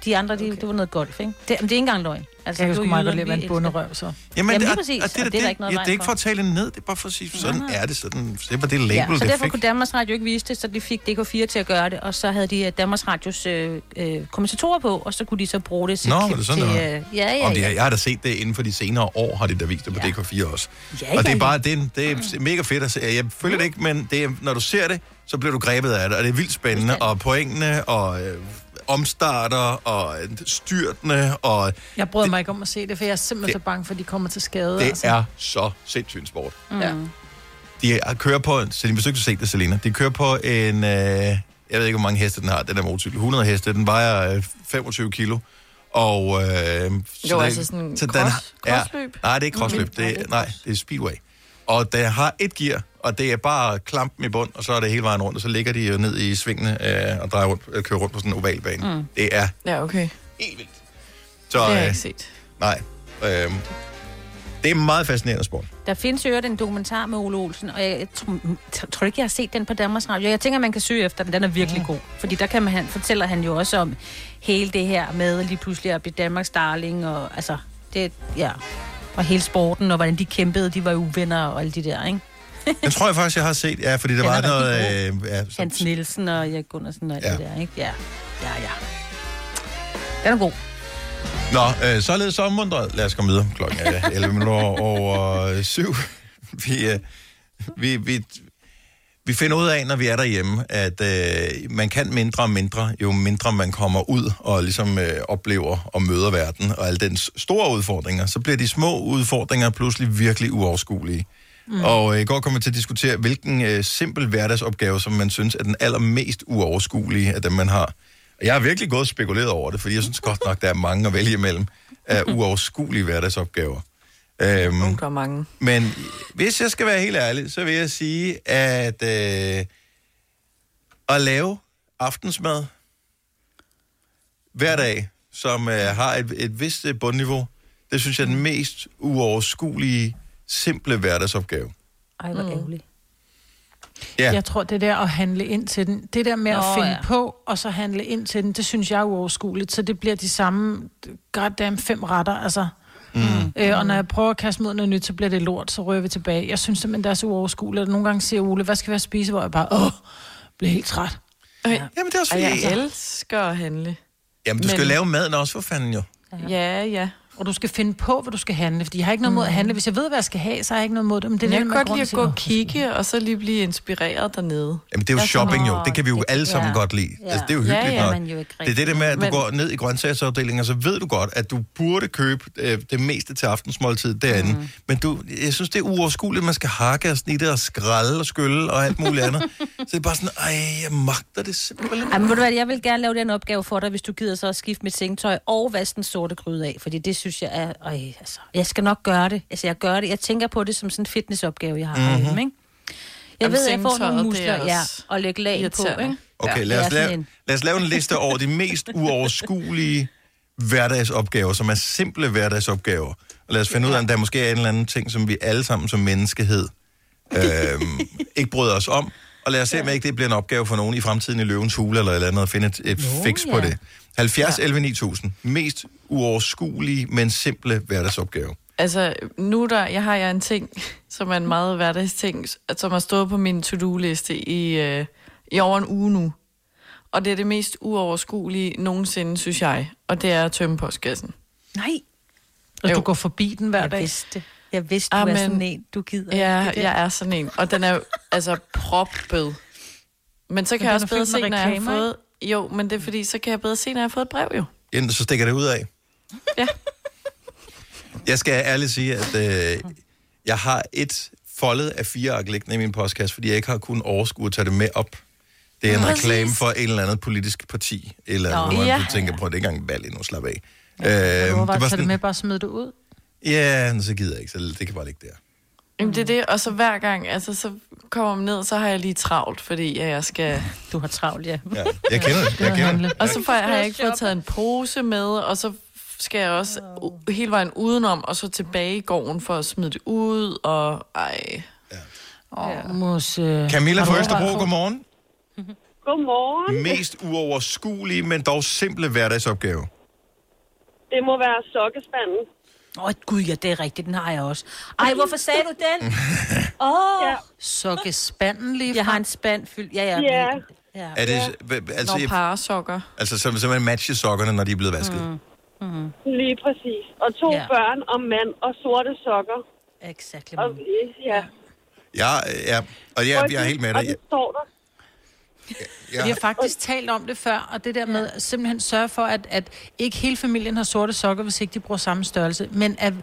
de andre, de, okay. det var noget golf, ikke? Det, men det er ikke engang løgn. Altså, Jeg kan sgu er meget godt lide at være en bunderøv, så. Jamen, Jamen, lige og- præcis, Og det, er og det er der ikke noget ja, det er ikke for at tale ned, det er bare for at sige, sådan Nej. er det. Sådan, det var det label, Ja, så det derfor fik. kunne Danmarks Radio ikke vise det, så de fik DK4 til at gøre det, og så havde de øh, Danmarks Radios øh, øh, kommentatorer på, og så kunne de så bruge det til Nå, var det sådan, til... det var? Øh, ja, ja, Om det, ja. er- jeg har da set det inden for de senere år, har de da vist det på Ja. DK4 også. Ja, og det ja, er ja. bare, det er, det er mega fedt at se. Jeg følger det ikke, men det er, når du ser det, så bliver du grebet af det, og det er vildt spændende, og pointene, og øh, omstarter, og styrtene, og Jeg bryder mig ikke om at se det, for jeg er simpelthen så bange for, at de kommer til skade. det altså. er så sindssygt sport. Ja. De er- kører på, Selina, hvis du ikke har set det, Selina, de kører på en, øh, jeg ved ikke, hvor mange heste den har, den er motorcykel, 100 heste, den vejer øh, 25 kilo, og... Øh, så Jo, det- altså sådan en så cross- har- ja, crossløb? Nej, det er ikke crossløb, Mhm. det, er, nej, det er speedway. Og det har et gear, og det er bare klampen i bund, og så er det hele vejen rundt, og så ligger de jo ned i svingene øh, og drejer rundt, øh, kører rundt på sådan en ovalbane. Mm. Det er Ja, okay. helt vildt. Så, det har jeg øh, ikke set. Nej. Øh, det er en meget fascinerende sport. Der findes jo en dokumentar med Ole Olsen, og jeg tror, tror, tror ikke, jeg har set den på Danmarks Radio. Jeg tænker, man kan søge efter den. Den er virkelig god. Fordi der kan man, han, fortæller han jo også om hele det her med lige pludselig at blive Danmarks darling, og altså, det, ja, og hele sporten, og hvordan de kæmpede, de var jo venner og alle de der, ikke? Den tror jeg faktisk, jeg har set, ja, fordi der Den var er noget... Øh, ja, så, Hans Nielsen og Erik Gunnarsen og alt Ja. det der, ikke? Ja, ja, ja. Den er god. Nå, øh, således omvundret. Lad os komme videre. Klokken er 11 minutter over syv. Vi, øh, vi, vi, vi finder ud af, når vi er derhjemme, at øh, man kan mindre og mindre, jo mindre man kommer ud og ligesom øh, oplever og møder verden og alle dens store udfordringer. Så bliver de små udfordringer pludselig virkelig uoverskuelige. Mm. Og øh, i går kom vi til at diskutere, hvilken øh, simpel hverdagsopgave, som man synes er den allermest uoverskuelige af dem, man har. Og jeg har virkelig gået og spekuleret over det, fordi jeg synes godt nok, der er mange at vælge imellem af uoverskuelige hverdagsopgaver. Øhm, Der er mange. men hvis jeg skal være helt ærlig, så vil jeg sige, at øh, at lave aftensmad hver dag, som øh, har et, et vist øh, bundniveau, det synes jeg er den mest uoverskuelige, simple hverdagsopgave. Ej, hvor ærgerligt. Ja. Jeg tror, det der at handle ind til den, det der med Nå, at finde ja. på, og så handle ind til den, det synes jeg er uoverskueligt. Så det bliver de samme, goddamn fem retter, altså. Mm. Øh, og når jeg prøver at kaste mod noget nyt, så bliver det lort, så rører vi tilbage. Jeg synes simpelthen, det er så uoverskueligt. Og nogle gange siger Ole, hvad skal vi have spise? Hvor jeg bare, åh, bliver helt træt. Ja. Jamen, det er også Og fordi... jeg elsker at handle. Jamen, du skal Men- lave maden også, for fanden jo. Ja, ja. Og du skal finde på, hvad du skal handle, fordi jeg har ikke noget mod at handle. Hvis jeg ved, hvad jeg skal have, så har jeg ikke noget mod det. Men det er jeg kan godt lide at gå og "Åh, kigge, og så lige blive inspireret dernede. Jamen, det er jo Jeg shopping jo. Det kan vi jo "Åh, alle sammen ja. godt lide. Ja. Altså, det er jo Ja, hyggeligt ja. nok. Man jo ikke Det er det der med, at du Men- går ned i grøntsagsafdelingen, og så ved du godt, at du burde købe øh, det meste til aftensmåltid derinde. Mm. Men du, jeg synes, det er uoverskueligt, at man skal hakke og snitte og skralde og skylle og alt muligt andet. så det er bare sådan, ej, jeg magter det simpelthen. Ej, men ved du hvad, jeg vil gerne lave den opgave for dig, hvis du gider så at skifte mit sengetøj og vaske den sorte gryde af, fordi det synes jeg er, øj, altså, jeg skal nok gøre det. Altså, jeg gør det. Jeg tænker på det som sådan en fitnessopgave, jeg har Mhm. mm-hmm. ikke? Jeg Jamen, ved, at jeg får nogle er muskler, ja, og lægge lag på, ikke? Okay, Ja, lad, os lave, en- lad os lave en liste over de mest uoverskuelige hverdagsopgaver, som er simple hverdagsopgaver. Og lad os finde ud af, om der måske er en eller anden ting, som vi alle sammen som menneskehed øhm, ikke bryder os om. Og lad os se, om ikke det bliver en opgave for nogen i fremtiden i løvens hule eller et eller andet, at finde et, et Nå, fix på ja. det. 70 11 9000. Mest uoverskuelige, men simple hverdagsopgave. Altså, nu der, jeg har jeg en ting, som er en meget hverdagsting, som har stået på min to-do-liste i, øh, i over en uge nu. Og det er det mest uoverskuelige nogensinde, synes jeg. Og det er at tømme postkassen. Nej, Og Jo. du går forbi den hver jeg dag. vidste det. Jeg vidste, du Amen. er sådan en, du gider. Ja, ikke jeg er sådan en. Og den er jo altså proppet. Men så kan Men jeg også bedre se, når jeg har fået... Jo, men det er fordi, så kan jeg bedre se, når jeg har fået et brev jo. Enten så stikker det ud af. Ja. Jeg skal ærligt sige, at øh, jeg har et foldet af fire ark liggende i min postkasse, fordi jeg ikke har kunnet overskue at tage det med op. Det er en Præcis. reklame for et eller andet politisk parti, eller hvor man ja. tænker på, at det er ikke engang valg endnu, slap af. Du Øh, var bare tage det med, bare smide det ud. Ja, så gider jeg ikke, så det kan bare ligge der. Jamen, det er det, og så hver gang, altså, så kommer man ned, så har jeg lige travlt, fordi at jeg skal... Du har travlt, ja. Ja, jeg kender det, jeg kender det. Og så får jeg, har jeg ikke fået taget en pose med, og så skal jeg også hele vejen udenom, og så tilbage i gården for at smide det ud, og ej. Åh, ja. mus, øh, Camilla fra Østerbro, godmorgen. Godmorgen. Mest uoverskuelige, men dog simple hverdagsopgave. Det må være sokkespanden. Åh, oh, gud, ja, det er rigtigt. Den har jeg også. Ej, hvorfor sagde du den? Åh, oh, Ja. Sukke spanden lige jeg har en spand fyldt. Ja, ja. Ja. ja. Er det, altså, Når jeg- parasokker. altså som simpelthen matche sokkerne, når de er blevet vasket? Mm. Mm. Lige præcis. Og to Ja. børn og mand og sorte sokker. Exactly. Og, ja. Ja, ja, og jeg, jeg er helt med Og dig. det står der. Ja. Vi har faktisk talt om det før, og det der med at simpelthen sørge for, at, at ikke hele familien har sorte sokker, hvis ikke de bruger samme størrelse, men at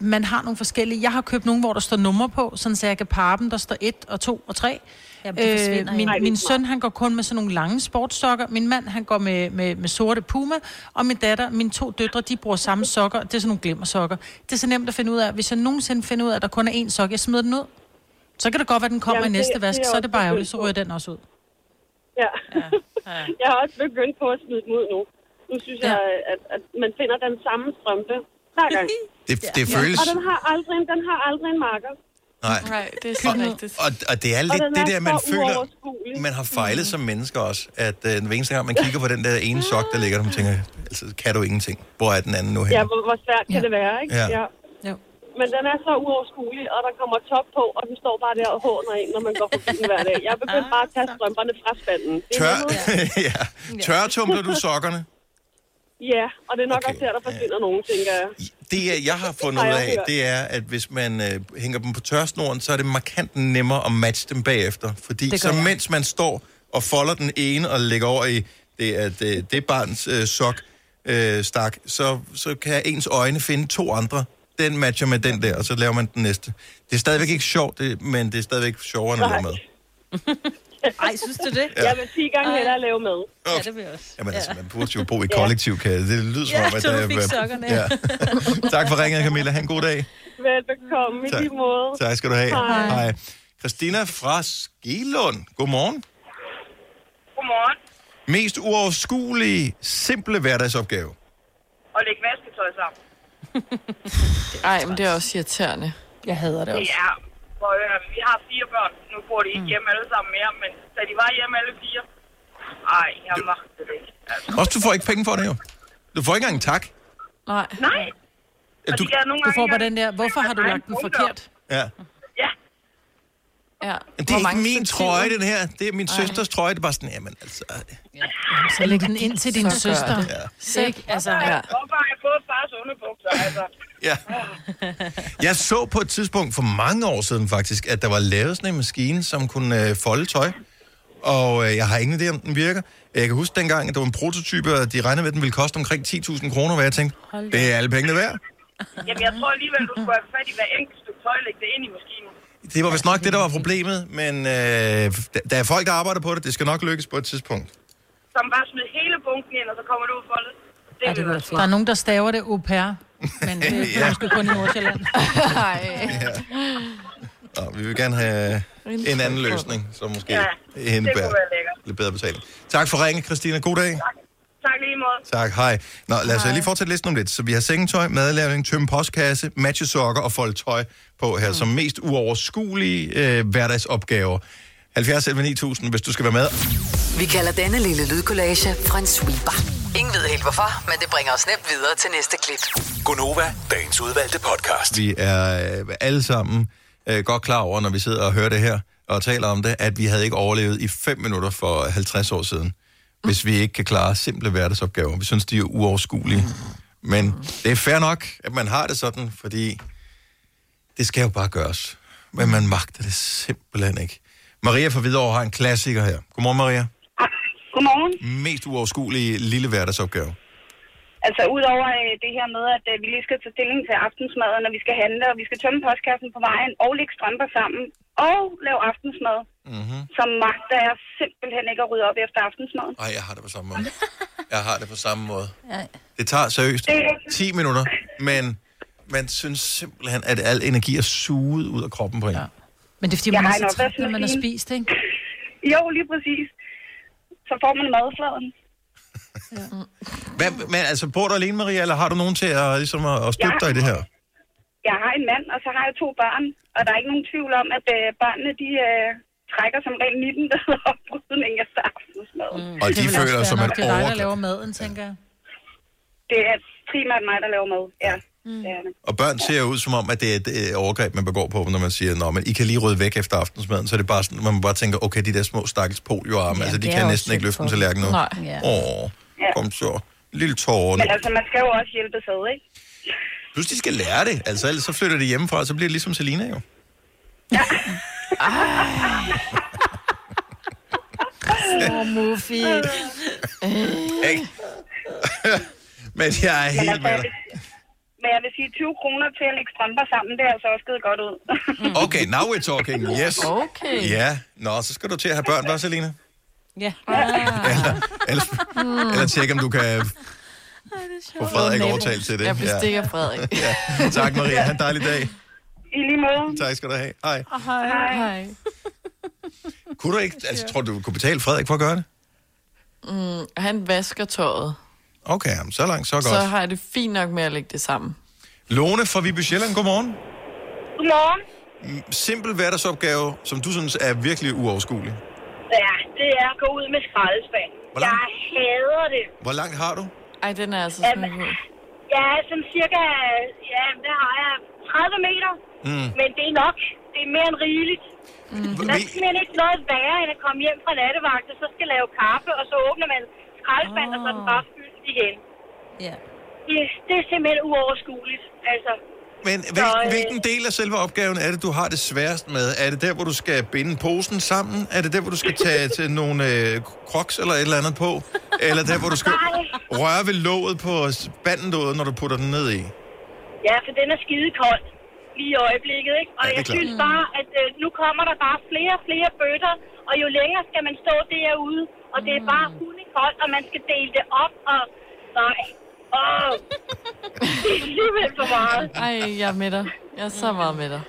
man har nogle forskellige. Jeg har købt nogle, hvor der står numre på, sådan så jeg kan parre dem, der står 1 og 2 og 3. Jamen, det forsvinder øh, min, jo. min søn, han går kun med sådan nogle lange sportssokker. Min mand, han går med, med, med sorte Puma. Og min datter, mine to døtre, de bruger samme sokker. Det er sådan nogle glimmersokker. Det er så nemt at finde ud af. Hvis jeg nogensinde finder ud af, at der kun er én sok, jeg smider den ud. Så kan det godt være, at den kommer Jamen, i næste det- vask. det er Så er det bare ærgerligt, så ryger den også ud. Ja. jeg har også begyndt på at smide dem ud nu. Nu synes ja. jeg, at, at man finder den samme strømpe hver gang. Det, det føles... Og den har aldrig, en- den har aldrig en marker. Nej. Nej, det er så rigtigt. Og, og det er Og lidt den det er der, man føler, man har fejlet som mennesker også. At øh, hver eneste gang, man kigger på den der ene sok, der ligger der, man tænker, altså, kan du ingenting? Hvor er den anden nu her? Ja, hvor, hvor svært kan Ja. det være, ikke? Ja. ja. Men den er så uoverskuelig, og der kommer top på, og den står bare der og håner ind, når man går forbi den hver dag. Jeg er begyndt bare at tage strømperne fra spanden. Det er Tør, ja. Tørretumler du sokkerne? Ja, og det er nok Okay. også der, der forsvinder nogen, tænker jeg. Det, jeg- har fundet ud af, det er, at hvis man øh, hænger dem på tørsnoren, så er det markant nemmere at matche dem bagefter. Fordi så jeg. mens man står og folder den ene og lægger over i det, at, øh, det barns øh, sok øh, stak, så, så kan ens øjne finde to andre. Den matcher med den der, og så laver man den næste. Det er stadigvæk ikke sjovt, det, men det er stadigvæk sjovere, end at lave Nej. med. Ej, synes du det? Ja. Jeg vil 10 gange hellere lave med. Ja, det vil jeg også. Jamen altså, man burde jo bo i kollektiv, kan det lyder som Ja, om, at så du der fik sokkerne. Ja. tak for ringet, Camilla. Ha' en god dag. Velbekomme i Tak. lige måde. Tak skal du have. Hej. Hej. Christina fra Skilund. Godmorgen. Godmorgen. Mest uoverskuelige, simple hverdagsopgave. Og lægge vasketøj sammen. Ej, men det er også irriterende. Jeg hader det Det også. er... For, øh, vi har fire børn. Nu bor de ikke hjemme alle sammen mere, men da de var hjemme alle fire... Ej, jeg magtede det ikke. Altså. Også du får ikke penge for det jo. Du får ikke engang en tak. Nej. Nej. Ja, Og du, Du får bare den der, hvorfor har du lagt den forkert? ja. Ja. Ja. Det er ikke min trøje, den her. Det er min søsters trøje. Det er bare sådan, jamen altså... Så læg den ind til din Så søster. Ja. Ikke? Altså, Ja. Hvorfor har jeg fået fars underbukser, altså? Ja. Jeg så på et tidspunkt for mange år siden faktisk, at der var lavet sådan en maskine, som kunne øh, folde tøj. Og øh, jeg har ingen idé, om den virker. Jeg kan huske dengang, at det var en prototype, og de regnede med, at den ville koste omkring 10.000 kroner, hvor jeg tænkte, det er alle pengene værd. Jamen, jeg tror alligevel, du skulle have fat i hver enkelt stykke tøj lægge det ind i maskinen. Det var vist nok det, der var problemet, men øh, der- er folk, der arbejder på det. Det skal nok lykkes på et tidspunkt. Som bare smid hele bunken ind, og så kommer det ud foldet. Det, Ja, det var der er nogen, der staver det au pair. Men det er Ja. måske kun i Nordsjælland. Ej. Og vi vil gerne have en anden løsning, som måske Ja, ja, det indebærer lidt bedre betaling. Tak for ringen, Christina. God dag. Tak lige måde. Tak, hej. Nå, lad os lige fortsætte listen om lidt. Så vi har sengetøj, madlavning, tømme postkasse, matche sokker og folde tøj på her, som mest uoverskuelige øh, hverdagsopgaver. 70 11 9000, hvis du skal være med. Vi kalder denne lille lydkollage en sweeper. Ingen ved helt hvorfor, men det bringer os nemt videre til næste klip. Gonova, dagens udvalgte podcast. Vi er øh, alle sammen øh, godt klar over, når vi sidder og hører det her og taler om det, at vi havde ikke overlevet i 5 minutter for 50 år siden, hvis vi ikke kan klare simple hverdagsopgaver. Vi synes, de er uoverskuelige. Men det er fair nok, at man har det sådan, fordi det skal jo bare gøres. Men man magter det simpelthen ikke. Maria fra Hvidovre har en klassiker her. Godmorgen, Maria. Godmorgen. Mest uoverskuelige lille hverdagsopgave. Altså udover øh, det her med, at øh, vi lige skal tage stilling til aftensmad, når vi skal handle, og vi skal tømme postkassen på vejen, og lægge strømper sammen, og lave aftensmad, Mm-hmm. så magter jeg simpelthen ikke at rydde op efter aftensmaden. Ej, jeg har det på samme måde. Jeg har det på samme måde. Det tager seriøst 10 minutter, men man synes simpelthen, at al energi er suget ud af kroppen på en. Ja. Men det er fordi, Jeg man er har så træt, når man har spist, ikke? Jo, lige præcis. Så får man madfladen. Hvad, men altså, bor du alene, Maria, eller har du nogen til at, ligesom, at, at støtte Ja. dig i det her? Jeg har en mand, og så har jeg to børn, og der er ikke nogen tvivl om, at øh, børnene, de øh, trækker som regel 19 ved oprydning efter aftensmad. Mm. Og de føler som en nok. Det er dig, der laver maden, tænker jeg. Det er primært mig, der laver mad. Ja. Mm. Det det. Og børn ser ud som om, at det er et øh, overgreb, man begår på når man siger, men I kan lige rydde væk efter aftensmaden. Så er det bare sådan, man bare tænker, okay, de der små stakkels polioarme, Ja, altså de kan næsten ikke løfte dem. tallerken nu. Nej. Ja. Åh, Ja. kom så. Lille tårer. Men altså, man skal jo også hjælpe ad, ikke? Plus, de skal lære det. Altså, ellers så flytter de hjemmefra, så bliver det ligesom Selina jo. Åh, Muffy. Ikke? Men jeg er helt altså, med dig. men jeg vil sige, 20 kroner til at lægge strømper sammen, det er altså også givet godt ud. Okay, now we're talking. Yes. Okay. Ja. Nå, så skal du til at have børn, hva' Selina? Ja. Eller, eller tjekke, om du kan få Frederik overtalt til det. Jeg bestikker Frederik. ja. Tak, Maria. Ha' en dejlig dag. I lige måde. Tak skal du have. Hej. Hej. Hej. Kunne du ikke, altså, tror du, du kunne betale Frederik for at gøre det? Mm, han vasker tøjet. Okay, jamen, så langt, så godt. Så har jeg det fint nok med at lægge det sammen. Lone fra Viby Sjælland, godmorgen. Godmorgen. Mm, Simpel hverdagsopgave, som du synes er virkelig uoverskuelig. Ja, det er at gå ud med skraldespand. Jeg hader det. Hvor langt har du? Ej, den er altså sådan. Ja, sådan cirka, ja, der har jeg 30 meter. Mm. Men det er nok. Det er mere end rigeligt. Mm. Der er simpelthen ikke noget værre, end at komme hjem fra nattevagt, og så skal lave kaffe, og så åbner man skraldespanden, oh. og så er den bare fyldt igen. Ja. Det, det er simpelthen uoverskueligt. Altså, Men Så, hvil, øh, hvilken del af selve opgaven er det, du har det sværest med? Er det der, hvor du skal binde posen sammen? Er det der, hvor du skal tage til nogle øh, crocs eller et eller andet på? Eller der, hvor du skal røre ved låget på spandendådet, når du putter den ned i? Ja, for den er skide kold lige i øjeblikket, ikke? Og Ja, jeg klart. synes bare, at øh, nu kommer der bare flere og flere bøtter, og jo længere skal man stå derude, og det er bare hundekoldt, og man skal dele det op, og nej. Åh, det er simpelthen for meget. Ej, jeg er med dig. Jeg er så meget med dig.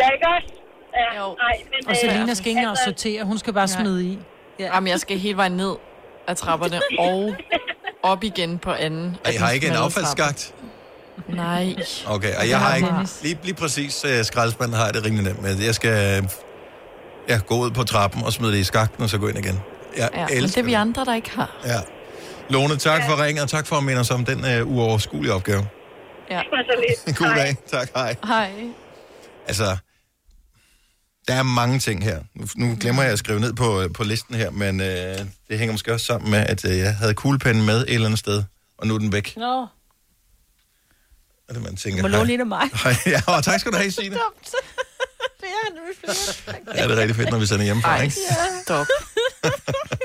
Ja, ikke også? Ja, nej, men, Og øh, Selina skal ikke engang altså, sortere, hun skal bare Nej. smide i. Ja. Jamen, jeg skal hele vejen ned af trapperne og op igen på anden. Og I har ikke en affaldsskagt? Nej. Okay, og jeg har ikke... Lige, lige præcis uh, skraldespanden har jeg det rimelig nemt med. Jeg skal øh, ja, gå ud på trappen og smide det i skakten, og så gå ind igen. Jeg Ja, men det elsker er vi andre, der ikke har. Ja. Lone, tak for ringen, og tak for at minde os om den uh, uoverskuelige opgave. Ja. God dag. Tak, hej. Hej. Altså, der er mange ting her. Nu, nu glemmer jeg at skrive ned på, øh, på listen her, men øh, det hænger måske også sammen med, at øh, jeg havde kuglepennen med et eller andet sted, og nu er den væk. Nå, Og det man tænker, du må låne en af mig. hej. ja, og tak skal du have, Signe. Det er nu flere. Ja, det er rigtig fedt, når vi sender hjemmefra, ikke? stop.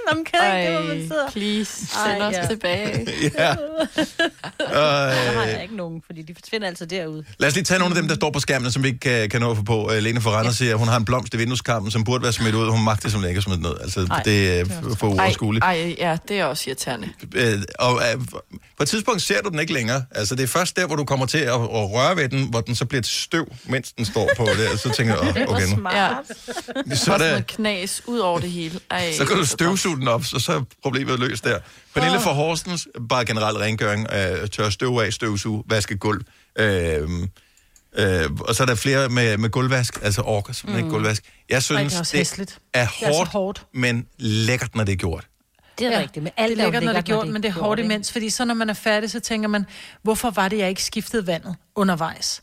Nå, men kan jeg ikke, hvor man sidder. please, Ej, send os ja. tilbage. Ja. Der har Øh, jeg ikke nogen, fordi de forsvinder altså derude. Lad os lige tage nogle af dem, der står på skærmen, som vi ikke kan, kan nå at få på. Uh, Lene Forrender ja. siger, at hun har en blomst i vindueskampen, som burde være smidt ud. Hun magter som ikke at smide ned. Altså, Ej, det er for uoverskueligt. Ej, ej, ja, det er også irriterende. Øh, og øh, på et tidspunkt ser du den ikke længere. Altså, det er først der, hvor du kommer til at, at røre ved den, hvor den så bliver til støv, mens den står på det. Og så tænker jeg, oh, okay nu. smart. Ja. Så er er der- knas ud over det hele. Ej, Så kan du støvsuge den op, så, så er problemet løst der. Pernille fra Horsens, bare generelt rengøring, øh, tør støv af, støvsuge, vaske gulv. Øh, øh, og så er der flere med, med gulvvask, altså orker simpelthen mm. ikke gulvvask. Jeg Ej, synes, det er også det er Det er hårdt, hårdt. men lækkert, når det er gjort. Det er Ja, rigtigt, men alt det er lækkert, når det er gjort, når men det er hårdt imens, fordi så når man er færdig, så tænker man, hvorfor var det, jeg ikke skiftede vandet undervejs?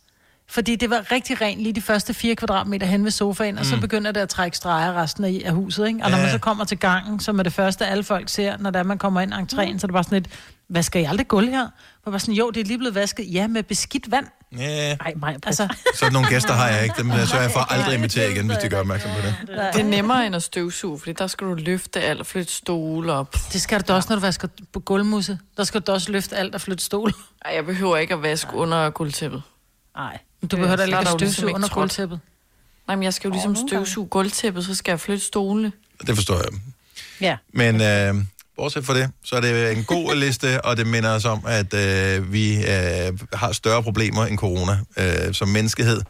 Fordi det var rigtig rent lige de første fire kvadratmeter hen ved sofaen, mm. og så Mm. begynder det at trække streger resten af, af huset, ikke? Og når man så kommer til gangen, som er det første, alle folk ser, når der man kommer ind i entréen, mm. så er det bare sådan lidt, hvad skal jeg aldrig gulv her? Og bare sådan, jo, det er lige blevet vasket, ja, med beskidt vand. Ja. Ej, mig, Altså, Så nogle gæster har jeg ikke. Dem øh, sørger jeg for aldrig invitere igen, hvis de gør opmærksom på det. Det er nemmere end at støvsuge, fordi der skal du løfte alt og flytte stole op. det skal du da også, når du vasker på gulvmusse. Der skal du også løfte alt og flytte stol. Ej, jeg behøver ikke at vaske under gulvtæppet. Nej. Du behøver da Så ikke at støvsuge ligesom ikke under gulvtæppet. Nej, men jeg skal jo ligesom støvsuge gulvtæppet, så skal jeg flytte stolene. Det forstår jeg. Ja. Men øh, bortset fra det, så er det en god liste, og det minder os om, at øh, vi øh, har større problemer end corona øh, som menneskehed.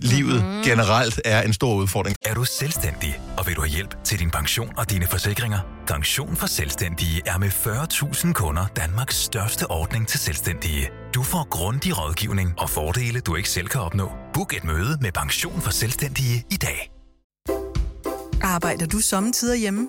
Livet mm. generelt er en stor udfordring. Er du selvstændig, og vil du have hjælp til din pension og dine forsikringer? Pension for Selvstændige er med 40.000 kunder Danmarks største ordning til selvstændige. Du får grundig rådgivning og fordele, du ikke selv kan opnå. Book et møde med Pension for Selvstændige i dag. Arbejder du sommetider hjemme?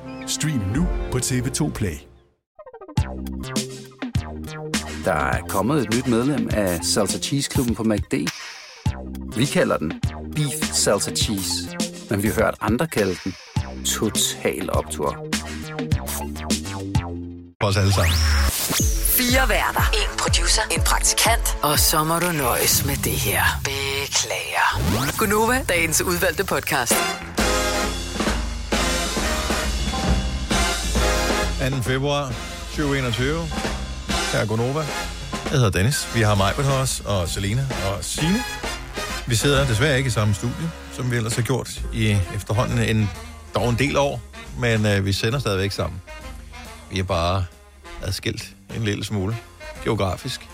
Stream nu på TV2 Play. Der er kommet et nyt medlem af Salsa Cheese Klubben på MACD. Vi kalder den Beef Salsa Cheese, men vi har hørt andre kalde den Total Optor. For os alle sammen. Fire værter. En producer. En praktikant. Og så må du nøjes med det her. Beklager. Gunova, dagens udvalgte podcast. 2. februar 2021. Her er Gonova. Jeg hedder Dennis. Vi har mig med os, og Selina og Sine. Vi sidder desværre ikke i samme studie, som vi ellers har gjort i efterhånden en, dog en del år, men øh, vi sender stadigvæk sammen. Vi er bare adskilt en lille smule geografisk.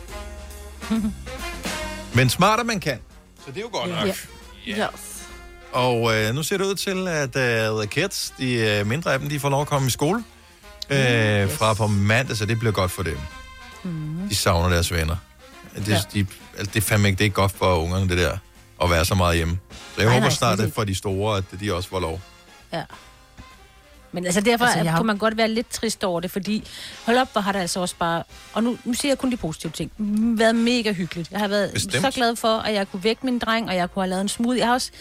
Men smartere man kan, så det er jo godt nok. Ja. Yes. Og øh, nu ser det ud til, at øh, The Kids, de øh, mindre af dem, de får lov at komme i skole øh, yes. fra på mandag, så det bliver godt for dem. Mm. De savner deres venner. Det, Ja. de, altså, det er fandme ikke det er ikke godt for ungerne, det der, at være så meget hjemme. Så jeg Nej, håber nej, snart, at for de store, at de også får lov. Ja. Men altså derfor Altså, jeg kunne man godt være lidt trist over det, fordi hold op, hvor har det altså også bare, og nu, nu siger jeg kun de positive ting, mm, været mega hyggeligt. Jeg har været Bestemt. så glad for, at jeg kunne vække min dreng, og jeg kunne have lavet en smoothie. Jeg har også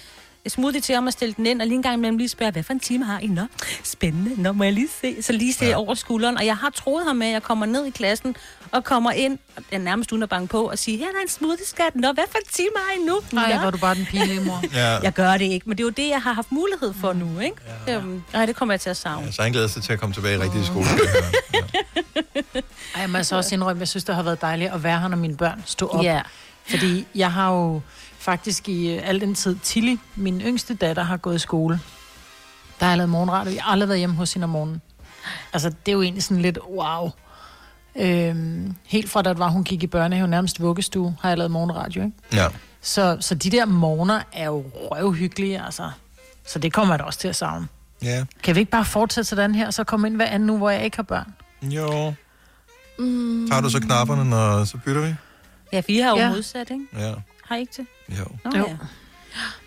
smoothie til ham og stille den ind, og lige en gang imellem lige spørge, hvad for en time har I? Nå, spændende. Nå, må jeg lige se? Så lige se ja. over skulderen. Og jeg har troet ham med, at jeg kommer ned i klassen og kommer ind, og jeg er nærmest uden at banke på, og sige, her er der en smoothie, skat. Nå, hvad for en time har I nu? Nej, hvor er du bare den pinlige mor. Ja. Jeg gør det ikke, men det er jo det, jeg har haft mulighed for nu, ikke? Ja. Øhm, ej, det kommer jeg til at savne. Ja, så han glæder sig til at komme tilbage rigtig i skole. høre. Ej, jeg må altså også indrømme, jeg synes, det har været dejligt at være her, når mine børn stod op. Ja. Fordi jeg har jo faktisk i øh, al den tid, Tilly, min yngste datter, har gået i skole. Der har jeg lavet morgenradio. Jeg har aldrig været hjemme hos hende om morgenen. Altså, det er jo egentlig sådan lidt wow. Øhm, helt fra da det var, hun gik i børnehave, nærmest vuggestue, har jeg lavet morgenradio, ikke? Ja. Så, så de der morgener er jo røvhyggelige, altså. Så det kommer jeg da også til at savne. Ja. Kan vi ikke bare fortsætte sådan her, og så komme ind hver anden nu, hvor jeg ikke har børn? Jo. Mm. Tager du så knapperne, når så bytter vi? Ja, for I har jo ja. modsat, ikke? Ja. Har I ikke det? Jo. Nå, Jo. ja.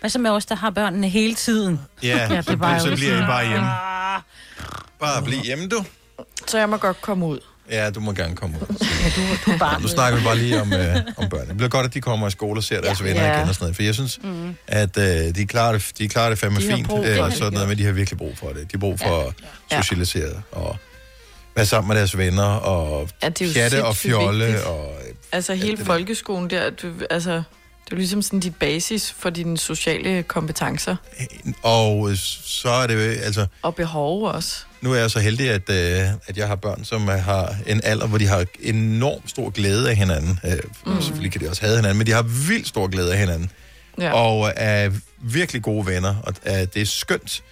Hvad så med os, der har børnene hele tiden? Ja, Ja, ja det så, var jo så bliver I bare hjemme. Bare bliv hjemme, du. Så jeg må godt komme ud. Ja, du må gerne komme ud. Ja, du, du bare Nu snakker vi bare lige om, øh, om børn. Det bliver godt, at de kommer i skole og ser deres venner Ja. igen og sådan noget. For jeg synes, mm. at øh, de, klarer det, de klarer det fandme De fint. Øh, og det. sådan noget, men de har virkelig brug for det. De har brug for at Ja. socialisere og være sammen med deres venner og Ja, det er jo chatte og fjolle. vigtigt. Og, Altså hele folkeskolen der, du, altså, det er ligesom sådan dit basis for dine sociale kompetencer og så er det jo, altså, og behov også. nu er jeg så heldig, at, øh, at jeg har børn, som øh, har en alder, hvor de har enormt stor glæde af hinanden. Øh, mm. Selvfølgelig kan de også have hinanden, men de har vildt stor glæde af hinanden. Ja. og er virkelig gode venner, og er, det er skønt.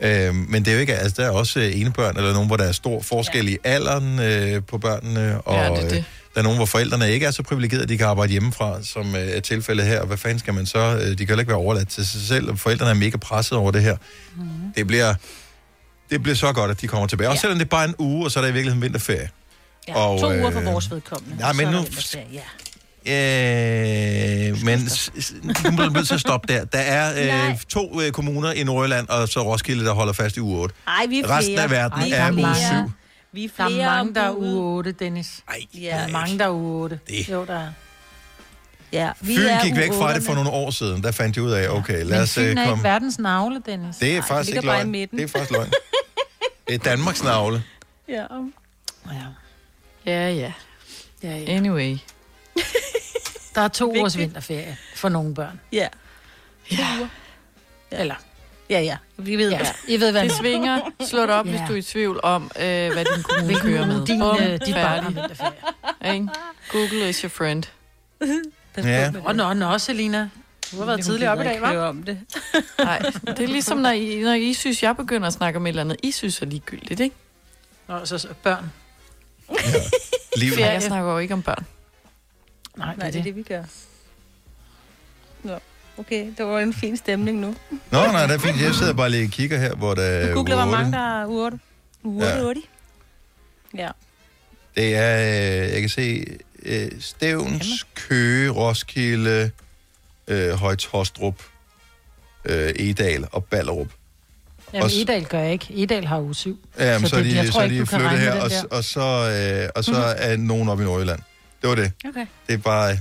Øh, men det er jo ikke, altså der er også øh, enebørn, eller nogen, hvor der er stor forskel ja. i alderen øh, på børnene, og Ja, det er det. Øh, der er nogen, hvor forældrene ikke er så privilegerede, at de kan arbejde hjemmefra, som øh, er tilfældet her. Og hvad fanden skal man så? Øh, de kan heller ikke være overladt til sig selv, og forældrene er mega presset over det her. Mm. Det bliver... Det bliver så godt, at de kommer tilbage. Også Ja. selvom det er bare en uge, og så er der i virkeligheden vinterferie. Ja, Og, to uger øh, for vores vedkommende. nej, men nu- Ja. Øh, men s- s- du bliver nødt til at stoppe der. Der er øh, to øh, kommuner i Nordjylland, og så Roskilde, der holder fast i uge 8. Ej, vi er flere. Resten af verden Ej, er uge flere. 7. Vi er Der flere er mange, der er uge ugen. 8, Dennis. Ej, Der er mange, der er uge 8. Det. Jo, der er. Ja, vi Fyn er gik væk fra det for nogle år siden. Der fandt jeg ud af, okay, lad Men os Fyn øh, er ikke komme... verdens navle, Dennis. Det er faktisk ikke bare i løgn. midten. Det er faktisk løgn. Det er Danmarks navle. Ja. Ja. Ja, ja. Ja, ja. Anyway. Der er to Vigtigt. ugers vinterferie for nogle børn. Ja. Ja. Eller, Ja, ja. Vi ved, ja, ja. I ved, hvad Det svinger. Slå det op, Ja. hvis du er i tvivl om, øh, hvad din kommune Hvilken kører med. din, Bum, øh, dit barn? Google is your friend. Ja. Og nå, nå, Selina. Du har været tidligere op i dag, hva'? om det. Nej, det er ligesom, når I, når I synes, jeg begynder at snakke om et eller andet, I synes er ligegyldigt, ikke? Nå, så, så børn. Liv. Ja, jeg snakker jo ikke om børn. Nej, Nej, det er det, vi gør. Nå, okay. Det var en fin stemning nu. Nå, nej, det er fint. Jeg sidder bare lige og kigger her, hvor der er Du googler, hvor mange der er 8. Uge Ja. 8. Ja. Det er, øh, jeg kan se, øh, Stævns, Køge, Roskilde, øh, Højtostrup, øh, Edal og Ballerup. Jamen, Og Edal gør jeg ikke. Edal har uge 7. Jamen, så, så, det- de, jeg så tror er ikke, de flyttet her, og, og så, øh, og så Mhm. er nogen oppe i Nordjylland. Det var det. Okay. Det er bare...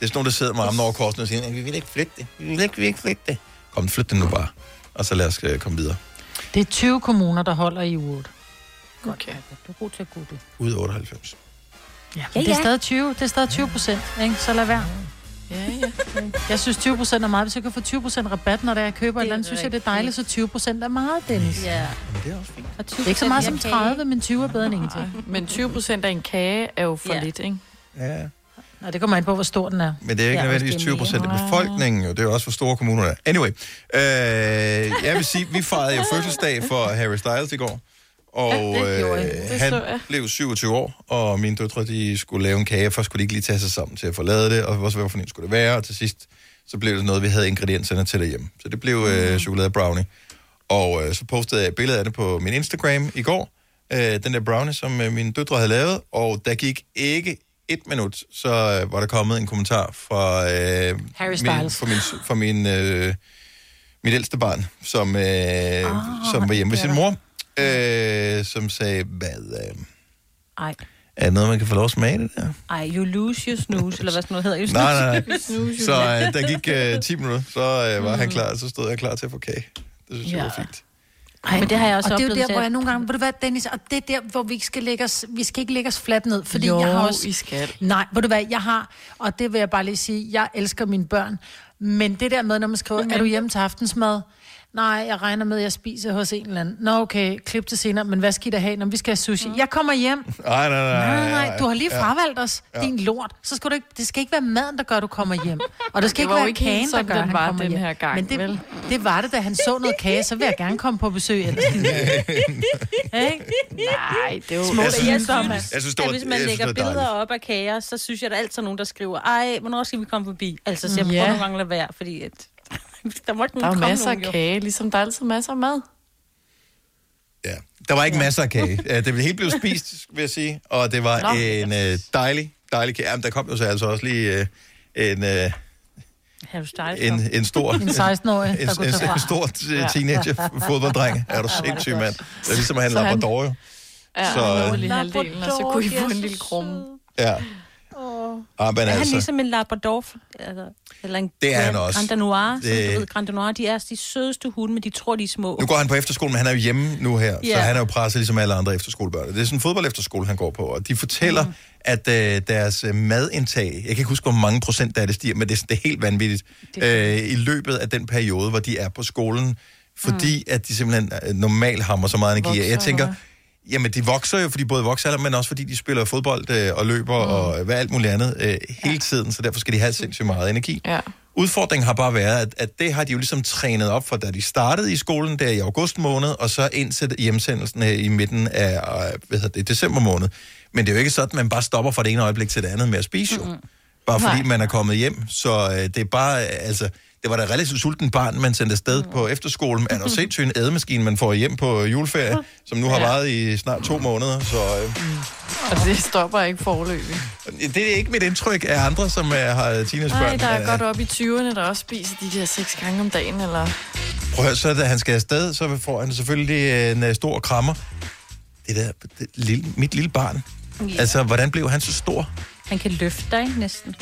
Det er sådan nogen, der sidder med armen over korsen og siger, vi vil ikke flytte det. Vi vil ikke, vi vil ikke flytte det. Kom, flyt det nu bare. Og så lad os øh, komme videre. Det er 20 kommuner, der holder i uge 8. Okay. Du er god til at google. Ud af 98. Ja, Ja, men det er ja. stadig 20, det er stadig 20 procent, ikke? Så lad være. Ja, ja. Jeg synes 20 procent er meget. Hvis jeg kan få 20 procent rabat, når det er, jeg køber et eller andet, synes jeg, det er dejligt, så 20 procent er meget, Dennis. Ja. Men det er også fint. Og 20 Det er ikke så meget som ja, 30, men 20 er bedre end ingenting. Men 20 procent af en kage er jo for Ja. lidt, ikke? Ja. Nå, det kommer an på, hvor stor den er. Men det er ikke Ja, nødvendigvis også 20 det er procent af befolkningen, jo. Det er også, hvor store kommunerne er. Anyway, øh, jeg vil sige, vi fejrede jo fødselsdag for Harry Styles i går. Og Ja, øh, han blev 27 år, og mine døtre, de skulle lave en kage. Først skulle de ikke lige tage sig sammen til at forlade det, og hvad for en skulle det være, og til sidst, så blev det noget, vi havde ingredienserne til derhjemme. Så det blev øh, chokolade brownie. Og øh, så postede jeg et billede af det på min Instagram i går, øh, den der brownie, som øh, mine døtre havde lavet, og der gik ikke et minut, så øh, var der kommet en kommentar fra, øh, Harry min, fra, min, fra min, øh, mit ældste barn, som, øh, oh, som var hjemme ved sin mor, øh, som sagde, hvad, øh, Ej. er det noget, man kan få lov at smage det der? Ej, you lose your snooze, eller hvad sådan noget hedder. You Nej, nej, nej. snooze, snooze, Så øh, der gik øh, 10 minutter, så øh, var han klar, så stod jeg klar til at få kage. Det synes jeg Ja. var fint. Ej, Men det har jeg også og det er jo oplevet der, hvor jeg nogle gange, ved du hvad, Dennis, og det er der, hvor vi ikke skal lægge os, vi skal ikke lægge os fladt ned, fordi Jo, jeg har også... I skal. Nej, ved du hvad, jeg har, og det vil jeg bare lige sige, jeg elsker mine børn, men det der med, når man skriver, er du hjemme til aftensmad? Nej, jeg regner med, at jeg spiser hos en eller anden. Nå, okay, klip til senere, men hvad skal I da have, når vi skal have sushi? Jeg kommer hjem. Nej, nej, nej. Nej, nej, du har lige fravalgt os, Ja. din lort. Så skal du ikke, det skal ikke være maden, der gør, at du kommer hjem. Og det skal Det ikke være ikke kagen, der gør, at han var kommer den hjem. her gang, Men det, vel? det var det, da han så noget kage, så vil jeg gerne komme på besøg. Ellers. Nej, det er jo... Små Jeg synes. Jeg synes, det at var- hvis man jeg synes, lægger billeder op af kager, så synes jeg, der er altid nogen, der skriver, ej, hvornår skal vi komme forbi? Altså, så jeg Ja. prøver nogle gange at lade være, fordi at, der må ikke Der er masser af nogen, jo. kage, ligesom der er altid masser af mad. Ja. Der var ikke masser af kage. Øh, Det blev spist, vil jeg sige. Og det var Nå. en øh, dejlig, dejlig kage. Jamen, der kom jo så altså også lige øh, en, øh, en, en stor... En 16-årig, en, der en, fra. en stor øh, teenager fodbolddreng. Er du sindssyg, mand? Det er ligesom at have en han- labrador, jo. Ja, Så, øh, øh, lige halvdelen, og så kunne I få en lille krumme. Ja. Ah, men Er han altså, ligesom en Labrador? Eller, eller en Det er han også. Grand Noir, som Det- du ved, Grand Noir, de er de sødeste hunde, men de tror, de er små. nu går han på efterskole, men han er jo hjemme nu her, så Ja. han er jo presset ligesom alle andre efterskolebørn. Det er sådan en fodbold efterskole, han går på, og de fortæller, mm. at øh, deres øh, madindtag, jeg kan ikke huske, hvor mange procent der er, det stiger, men det, er- det er helt vanvittigt, øh, i løbet af den periode, hvor de er på skolen, fordi mm. at de simpelthen øh, normalt hammer så meget energi. Vokser, jeg tænker, Jamen, de vokser jo, fordi både vokser, men også fordi de spiller fodbold øh, og løber mm. og hvad alt muligt andet øh, hele tiden, så derfor skal de have sindssygt meget energi. Ja. Udfordringen har bare været, at, at det har de jo ligesom trænet op for, da de startede i skolen der i august måned, og så indtil hjemsendelsen her i midten af øh, hvad hedder det, december måned. Men det er jo ikke sådan, at man bare stopper fra det ene øjeblik til det andet med at spise jo. Mm-hmm. Bare fordi Nej. man er kommet hjem. Så øh, det er bare, øh, altså, det var da relativt sulten barn, man sendte afsted mm. på efterskolen. Er der sindssygt en ædemaskine, man får hjem på juleferie, som nu har Ja. varet i snart to måneder. Så øh, Og det stopper ikke forløbig. det er ikke mit indtryk af andre, som øh, har teenagebørn. Nej, der er Øh, godt op i 20'erne, der også spiser de der seks gange om dagen, eller... Prøv at så da han skal afsted, så får han selvfølgelig en uh, stor krammer. Det der, det lille, mit lille barn. Ja. Altså, hvordan blev han så stor? Han kan løfte dig næsten.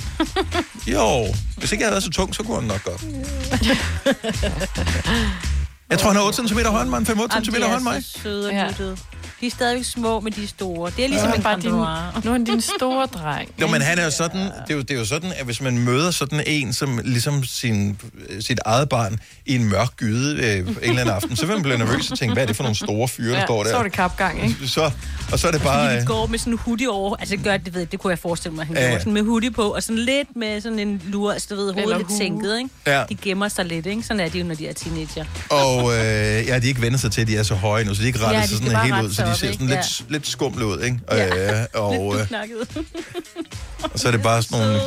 Jo, hvis ikke jeg havde været så tung, så kunne han nok godt. Jeg tror, han er 8 cm højere end mig, 5-8 Jamen, cm de højere er end mig. så søde og Ja. nuttede. De er stadigvæk små, men de er store. Det er ligesom Ja. en Bare din-. Nu er han din store dreng. Jo, men han er jo sådan, det er jo, det er jo sådan, at hvis man møder sådan en, som ligesom sin, sit eget barn i en mørk gyde øh, en eller anden aften, så vil man blive nervøs og tænke, hvad er det for nogle store fyre, der Ja, står der? så er det kapgang, ikke? Så, og så er det bare... Øh, går med sådan en hoodie over. Altså, det gør det, ved det kunne jeg forestille mig, han Ja, ja. ja. gjorde. Sådan med hoodie på, og sådan lidt med sådan en lure, altså du ved, hovedet Eller lidt hue. sænket, ikke? Ja. De gemmer sig lidt, ikke? Sådan er de jo, når de er teenager. Og øh, ja, de har ikke vendt sig til, at de er så høje nu, så de er ikke rettet Ja, ja, sig sådan helt ud, så de ser sådan lidt, lidt skumle ud, ikke? Ja. Øh, og, øh, og så er det bare sådan nogle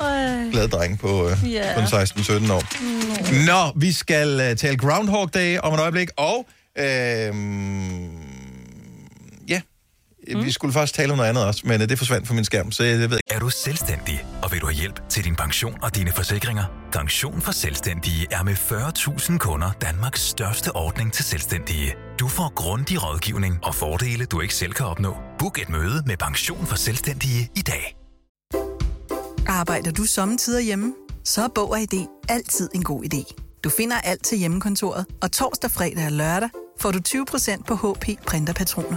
Ej. glade drenge på, øh, Ja. på 16-17 år. Mm. Nå, vi skal uh, tale Groundhog Day om et øjeblik, og øh, ja, mm. vi skulle faktisk tale om noget andet også, men uh, det forsvandt fra min skærm, så jeg, ved ikke. Er du selvstændig, og vil du have hjælp til din pension og dine forsikringer? Pension for Selvstændige er med 40.000 kunder Danmarks største ordning til selvstændige. Du får grundig rådgivning og fordele, du ikke selv kan opnå. Book et møde med Pension for Selvstændige i dag. Arbejder du sommetider hjemme? Så er Bog og ID altid en god idé. Du finder alt til hjemmekontoret, og torsdag, fredag og lørdag får du 20% på HP Printerpatroner.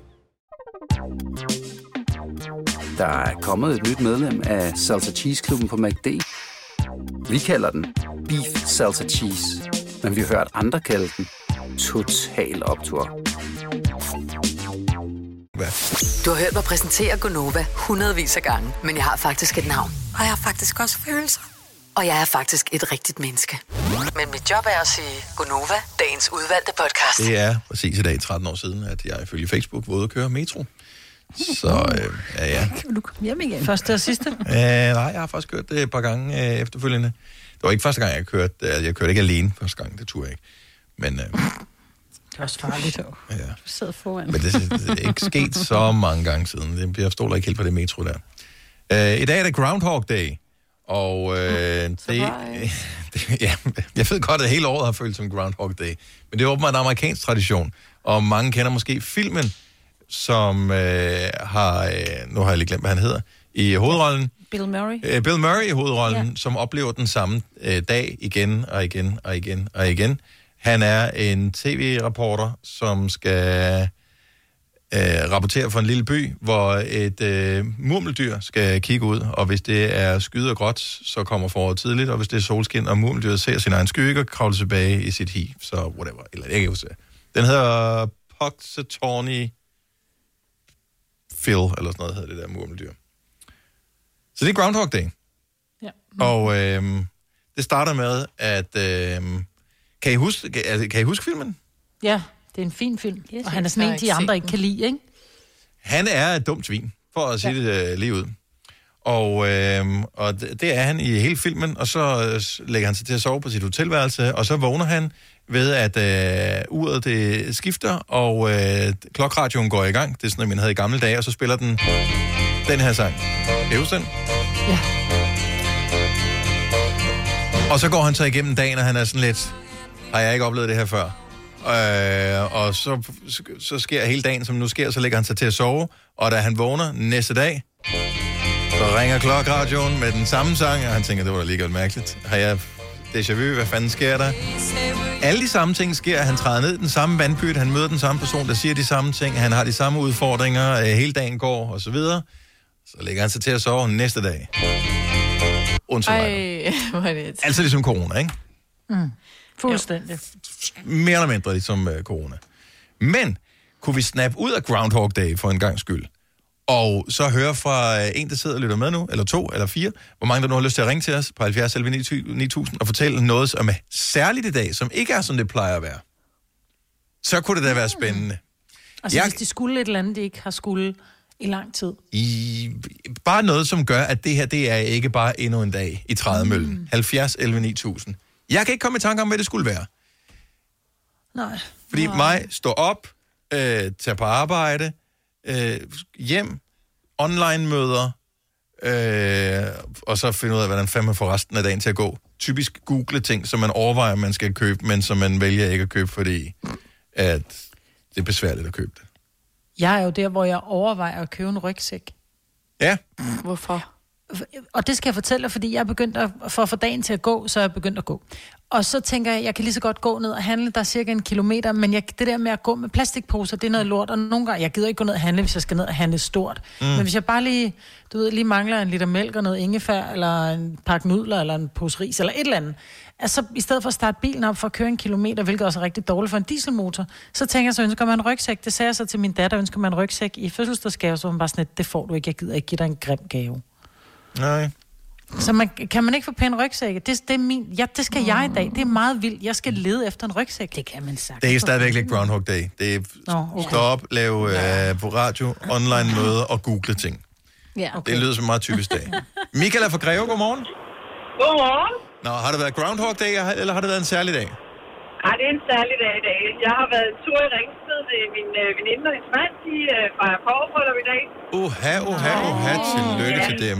Der er kommet et nyt medlem af Salsa Cheese Klubben på MACD. Vi kalder den Beef Salsa Cheese, men vi har hørt andre kalde den Total Optor. Du har hørt mig præsentere Gonova hundredvis af gange, men jeg har faktisk et navn. Og jeg har faktisk også følelser. Og jeg er faktisk et rigtigt menneske. Men mit job er at sige Gonova, dagens udvalgte podcast. Det er præcis i dag, 13 år siden, at jeg ifølge Facebook var ude at køre metro. Så øh, ja, ja. Kan du komme hjem igen? Første og sidste? Øh, nej, jeg har faktisk kørt det et par gange øh, efterfølgende. Det var ikke første gang, jeg kørte. øh, Jeg kørte ikke alene første gang, det turde jeg ikke. Men, øh, Det er også farligt. ja. Du sidder foran. Men det, det er ikke sket så mange gange siden. Det- Jeg stoler ikke helt på det metro der. Øh, I dag er det Groundhog Day. Og øh, det, det, ja, jeg ved godt, at hele året har følt som Groundhog Day. Men det er åbenbart en amerikansk tradition. Og mange kender måske filmen, som øh, har... Øh, nu har jeg lige glemt, hvad han hedder. I hovedrollen. Bill Murray. Øh, Bill Murray i hovedrollen, ja. som oplever den samme øh, dag igen og igen og igen og igen. Han er en tv-reporter, som skal øh, rapportere fra en lille by, hvor et øh, murmeldyr skal kigge ud, og hvis det er skyet og gråt, så kommer foråret tidligt, og hvis det er solskin, og murmeldyret ser sin egen skygge og kravler tilbage i sit hi, så whatever. Eller, jeg kan ikke huske. Den hedder Puxatawny Phil, eller sådan noget hedder det der murmeldyr. Så det er Groundhog Day. Ja. Og øh, det starter med, at... Øh, kan, I huske, kan, altså, kan I huske filmen? Ja, det er en fin film. Yes, og han er sådan en, de andre ikke kan lide, ikke? Han er et dumt svin, for at sige ja. det uh, lige ud. Og, øh, og det det er han i hele filmen, og så øh, lægger han sig til at sove på sit hotelværelse, og så vågner han ved, at øh, uret det skifter, og øh, klokradioen går i gang. Det er sådan, man havde i gamle dage, og så spiller den den her sang. Kan den? Ja. Og så går han så igennem dagen, og han er sådan lidt, har jeg ikke oplevet det her før? Øh, og så, så sker hele dagen, som nu sker, så lægger han sig til at sove, og da han vågner næste dag, så ringer klokradioen med den samme sang, og han tænker, det var da lige godt mærkeligt. Har jeg déjà vu, hvad fanden sker der? Alle de samme ting sker. Han træder ned den samme vandpyt, han møder den samme person, der siger de samme ting, han har de samme udfordringer, øh, hele dagen går, og så videre. Så lægger han sig til at sove næste dag. Undtagen mig. Ej, hvor er det Altså ligesom corona, ikke? Mm. Fuldstændig. Mere eller mindre ligesom uh, corona. Men kunne vi snappe ud af Groundhog Day for en gang skyld? Og så høre fra øh, en, der sidder og lytter med nu, eller to, eller fire, hvor mange der nu har lyst til at ringe til os på 70 11 9000 og fortælle noget, som er særligt i dag, som ikke er, som det plejer at være. Så kunne det da være spændende. Altså, Jeg- hvis de skulle et eller andet, de ikke har skulle i lang tid. I, bare noget, som gør, at det her, det er ikke bare endnu en dag i trædemøllen. Mm. 70 11 9000. Jeg kan ikke komme i tanke om, hvad det skulle være. Nej. Fordi Nej. mig, stå op, øh, tage på arbejde, øh, hjem, online-møder, øh, og så finde ud af, hvordan fanden man får resten af dagen til at gå. Typisk google ting, som man overvejer, man skal købe, men som man vælger ikke at købe, fordi at det er besværligt at købe det. Jeg er jo der, hvor jeg overvejer at købe en rygsæk. Ja, Hvorfor? Og det skal jeg fortælle dig, fordi jeg er begyndt at, for at få dagen til at gå, så er jeg begyndt at gå. Og så tænker jeg, jeg kan lige så godt gå ned og handle, der er cirka en kilometer, men jeg, det der med at gå med plastikposer, det er noget lort, og nogle gange, jeg gider ikke gå ned og handle, hvis jeg skal ned og handle stort. Mm. Men hvis jeg bare lige, du ved, lige mangler en liter mælk og noget ingefær, eller en pakke nudler, eller en pose ris, eller et eller andet, altså i stedet for at starte bilen op for at køre en kilometer, hvilket også er rigtig dårligt for en dieselmotor, så tænker jeg, så ønsker man en rygsæk. Det sagde jeg så til min datter, ønsker man en rygsæk i fødselsdagsgave, så var hun bare sådan, lidt, det får du ikke, jeg gider ikke give dig en grim gave. Nej. Så man, kan man ikke få pæne rygsække? Det, det, er min, ja, det skal jeg i dag. Det er meget vildt. Jeg skal lede efter en rygsæk. Det kan man sagt. Det er stadigvæk ikke Groundhog Day. Det er Nå, okay. stå op, lave øh, på radio, online møde og google ting. Ja, Okay. Det lyder som en meget typisk dag. Michael er fra Greve, godmorgen. Godmorgen. Nå, har det været Groundhog Day, eller har det været en særlig dag? Ej, det er en særlig dag i dag. Jeg har været en tur i Ringsted ved min øh, veninde og hendes mand. De øh, fejrer kårebryllup i dag. Uha, uha, uha, tillykke Ja. til dem.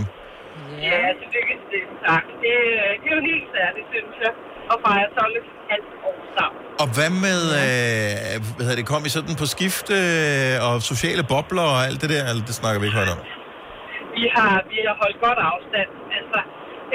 Ja, tillykke til dem. Tak. Det, øh, det er jo helt særligt, synes jeg, at fejre 12 halvt år sammen. Og hvad med, øh, hvad hedder det, kom I sådan på skift øh, og sociale bobler og alt det der? Eller det snakker vi ikke højt om. Vi har, vi har holdt godt afstand. Altså,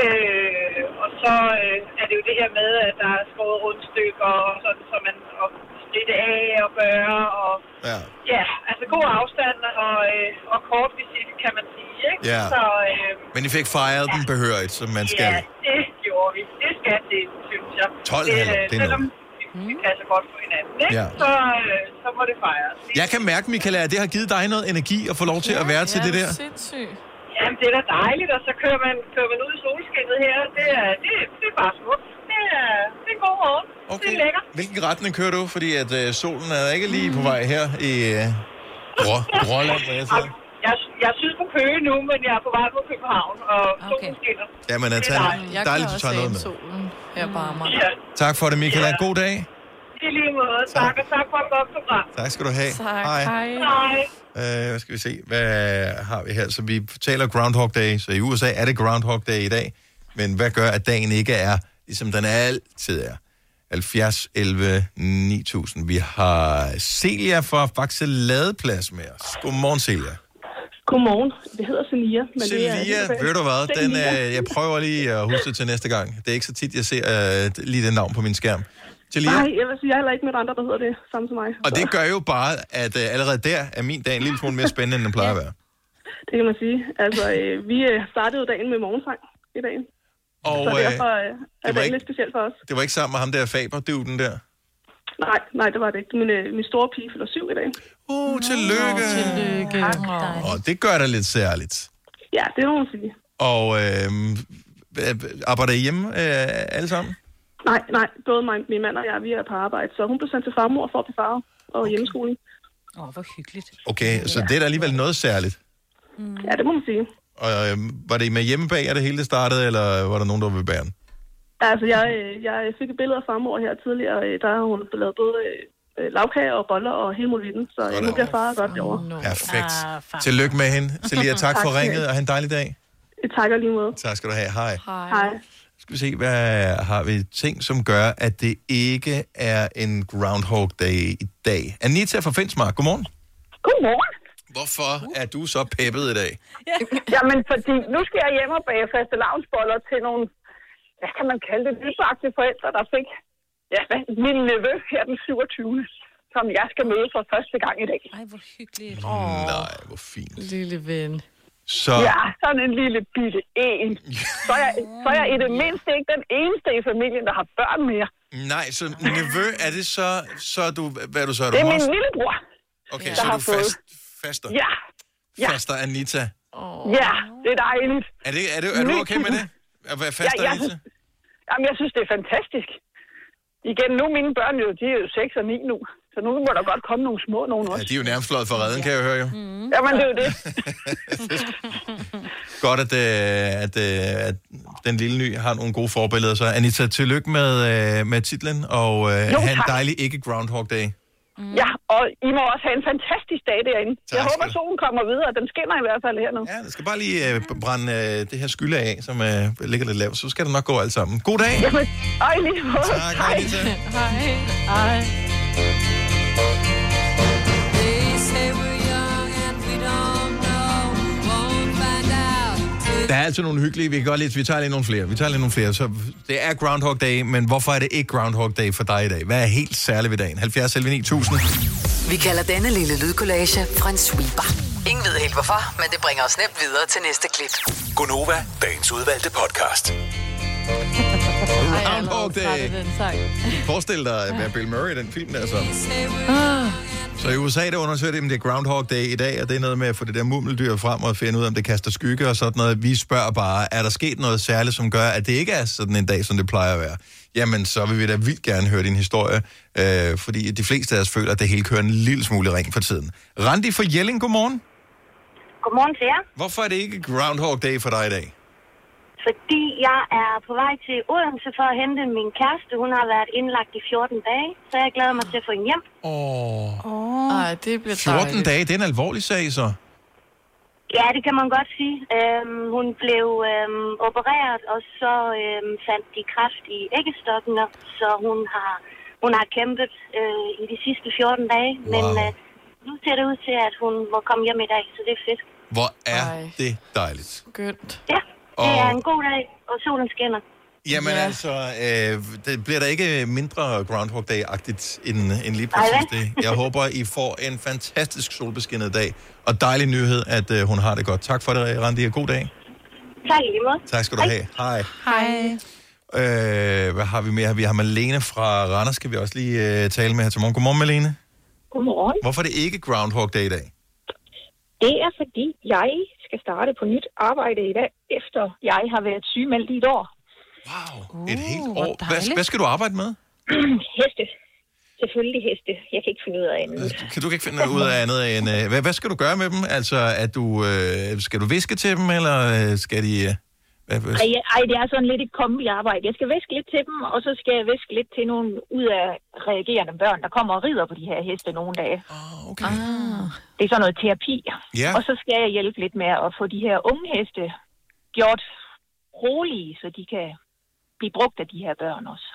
øh, og så øh, er det jo det her med, at der er skåret rundstykker, og sådan, så man og splitte af og gøre, og Ja. ja, altså god afstand og, øh, og kort visit, kan man sige, ikke? Ja. Så øh, Men I fik fejret den behørigt, som man skal. ja, det gjorde vi. Det skal det, synes jeg. 12 halvår, det er selvom vi, vi passer godt på hinanden, ikke? Ja. Så, øh, så må det fejres. Jeg kan mærke, Michael, at det har givet dig noget energi at få lov til at være til det der. Sindssygt. Jamen, det er da dejligt, og så kører man, kører man ud i solskinnet her. Det er, det, det er bare smukt. Det er, det er god morgen. Okay. Det er lækkert. Hvilken retning kører du? Fordi at øh, solen er ikke lige på vej her i øh, Grå, Gråland, hvor jeg sidder. Jeg, jeg synes på Køge nu, men jeg er på vej mod København, og okay. solen skinner. Jamen, Det er dejligt. Jeg dejligt, du tager noget med. solen på Amager. Ja, Tak for det, Michael. Ja. God dag. i lige måde. Tak, og tak for et godt program. Tak skal du have. Tak, Hej. hej. Hej. Øh, hvad skal vi se? Hvad har vi her? Så vi taler Groundhog Day. Så i USA er det Groundhog Day i dag. Men hvad gør, at dagen ikke er, ligesom den altid er? 70, 11, 9000. Vi har Celia fra Faxe Ladeplads med os. Godmorgen, Celia. Godmorgen. Det hedder Celia. Men det er, Celia, ved du hvad? Den, øh, jeg prøver lige at huske det til næste gang. Det er ikke så tit, jeg ser øh, lige det navn på min skærm. Celia. Nej, jeg vil sige, jeg er heller ikke med andre, der hedder det samme som mig. Og det gør jo bare, at øh, allerede der er min dag en lille smule mere spændende, end den plejer at være. Det kan man sige. Altså, øh, vi øh, startede jo dagen med morgensang i dag. Og så øh, derfor øh, er var dagen ikke- lidt speciel for os. det var ikke sammen med ham der Faber, den der. Nej, nej, det var det ikke. Min, øh, min store pige fylder syv i dag. Uh, tillykke. Tillykke. Og det gør det lidt særligt. Ja, det må man sige. Og øh, arbejder I hjemme øh, alle sammen? Nej, nej, både mig, min mand og jeg, vi er på arbejde. Så hun blev sendt til farmor for at blive far og okay. hjemmeskolen. Åh, oh, hvor hyggeligt. Okay, så det er da alligevel noget særligt. Ja, det må man sige. Og øh, var det med hjemmebag, at det hele startede, eller var der nogen, der var ved bæren? Altså, jeg, øh, jeg fik et billede af farmor her tidligere. øh, Der har hun lavet både øh, lavkage og boller og hele muligheden. Så øh, nu bliver far godt derovre. Perfekt. Ah, far. Tillykke med hende. Celia, tak for Tak. ringet, og have en dejlig dag. Jeg takker lige måde. Tak skal du have. Hej. Hej. Skal vi se, hvad har vi ting, som gør, at det ikke er en Groundhog Day i dag? Anita fra Finsmark, godmorgen. Godmorgen. Hvorfor er du så peppet i dag? Jamen, fordi nu skal jeg hjem og bage faste lavnsboller til nogle, hvad kan man kalde det, nybagte forældre, der fik ja, min nevø her den 27. som jeg skal møde for første gang i dag. Ej, hvor hyggeligt. Oh. Nej, hvor fint. Lille ven. Så, Ja, sådan en lille bitte en. Så er, jeg, så er jeg i det mindste ikke den eneste i familien, der har børn mere. nej, så nevø, er det så, så er du, hvad er du så? Er du Det er mors? min lillebror. Okay, der så er har du fået- fast, faster. Ja, ja. Faster Anita. ja, det er dejligt. Er, det, er, du, er du okay med det? At være faster Ja, jeg Anita? jamen, jeg synes, det er fantastisk. Igen, nu er mine børn jo, de er jo 6 og 9 nu. Så nu må der godt komme nogle små nogen Ja, også. de er jo nærmest fløjet for redden, kan jeg høre jo. Mm. Jamen, det er jo det. Godt, at, øh, at, øh, at den lille ny har nogle gode forbilleder. Så Anita, tillykke med, øh, med titlen, og Jo, have en tak. dejlig ikke-Groundhog Day. Ja, og I må også have en fantastisk dag derinde. Tak jeg håber, du- solen kommer videre. Den skinner i hvert fald her nu. Ja, jeg skal bare lige øh, brænde øh, det her skylde af, som øh, ligger lidt lavt. Så skal det nok gå alt sammen. God dag! Jamen, i lige måde. Tak, hej. Hej. Hej. Der er altid nogle hyggelige. Vi kan godt lidt, vi tager lige nogle flere. Vi tager lige nogle flere. Så det er Groundhog Day, men hvorfor er det ikke Groundhog Day for dig i dag? Hvad er helt særligt ved dagen? 70 selv 9000. Vi kalder denne lille lydkollage en sweeper. Ingen ved helt hvorfor, men det bringer os nemt videre til næste klip. Gonova, dagens udvalgte podcast. Groundhog Day. Forestil dig at være Bill Murray i den film der så. Ah. Så i USA, der undersøger de, om det er Groundhog Day i dag, og det er noget med at få det der mummeldyr frem og finde ud af, om det kaster skygge og sådan noget. Vi spørger bare, er der sket noget særligt, som gør, at det ikke er sådan en dag, som det plejer at være? Jamen, så vil vi da vildt gerne høre din historie, øh, fordi de fleste af os føler, at det hele kører en lille smule ring for tiden. Randi fra Jelling, godmorgen. Godmorgen til jer. Hvorfor er det ikke Groundhog Day for dig i dag? Fordi jeg er på vej til Odense for at hente min kæreste. Hun har været indlagt i 14 dage, så jeg glæder mig til at få hende hjem. Åh. Oh. Ej, det bliver 14 dage, det er en alvorlig sag, så. Ja, det kan man godt sige. Øhm, hun blev øhm, opereret, og så øhm, fandt de kræft i æggestokkene, så hun har, hun har kæmpet øh, i de sidste 14 dage. Wow. Men øh, nu ser det ud til, at hun må komme hjem i dag, så det er fedt. Hvor er Ej. det dejligt. Skønt. Ja, det Og- er en god dag, og solen skinner. Jamen ja. altså, øh, det bliver der ikke mindre Groundhog Day-agtigt end, end lige præcis det. Jeg håber, I får en fantastisk solbeskinnet dag, og dejlig nyhed, at øh, hun har det godt. Tak for det, Randi, og god dag. Tak lige måde. Tak skal du have. Hej. Hej. Øh, hvad har vi mere? Vi har Malene fra Randers, skal vi også lige øh, tale med her til morgen. Godmorgen, Malene. Godmorgen. Hvorfor er det ikke Groundhog Day i dag? Det er fordi, jeg skal starte på nyt arbejde i dag, efter jeg har været sygemeldt i et år. Et helt år. Hvad, hvad skal du arbejde med? heste. Selvfølgelig heste. Jeg kan ikke finde ud af andet. Kan du ikke finde ud af andet end... Øh, hvad, hvad skal du gøre med dem? Altså, at du, øh, skal du viske til dem, eller øh, skal de... Øh? Ej, ej, det er sådan lidt et kombi-arbejde. Jeg skal væske lidt til dem, og så skal jeg væske lidt til nogle ud af reagerende børn, der kommer og rider på de her heste nogle dage. Oh, okay. Ah. Det er sådan noget terapi. Ja. Og så skal jeg hjælpe lidt med at få de her unge heste gjort rolige, så de kan blive brugt af de her børn også.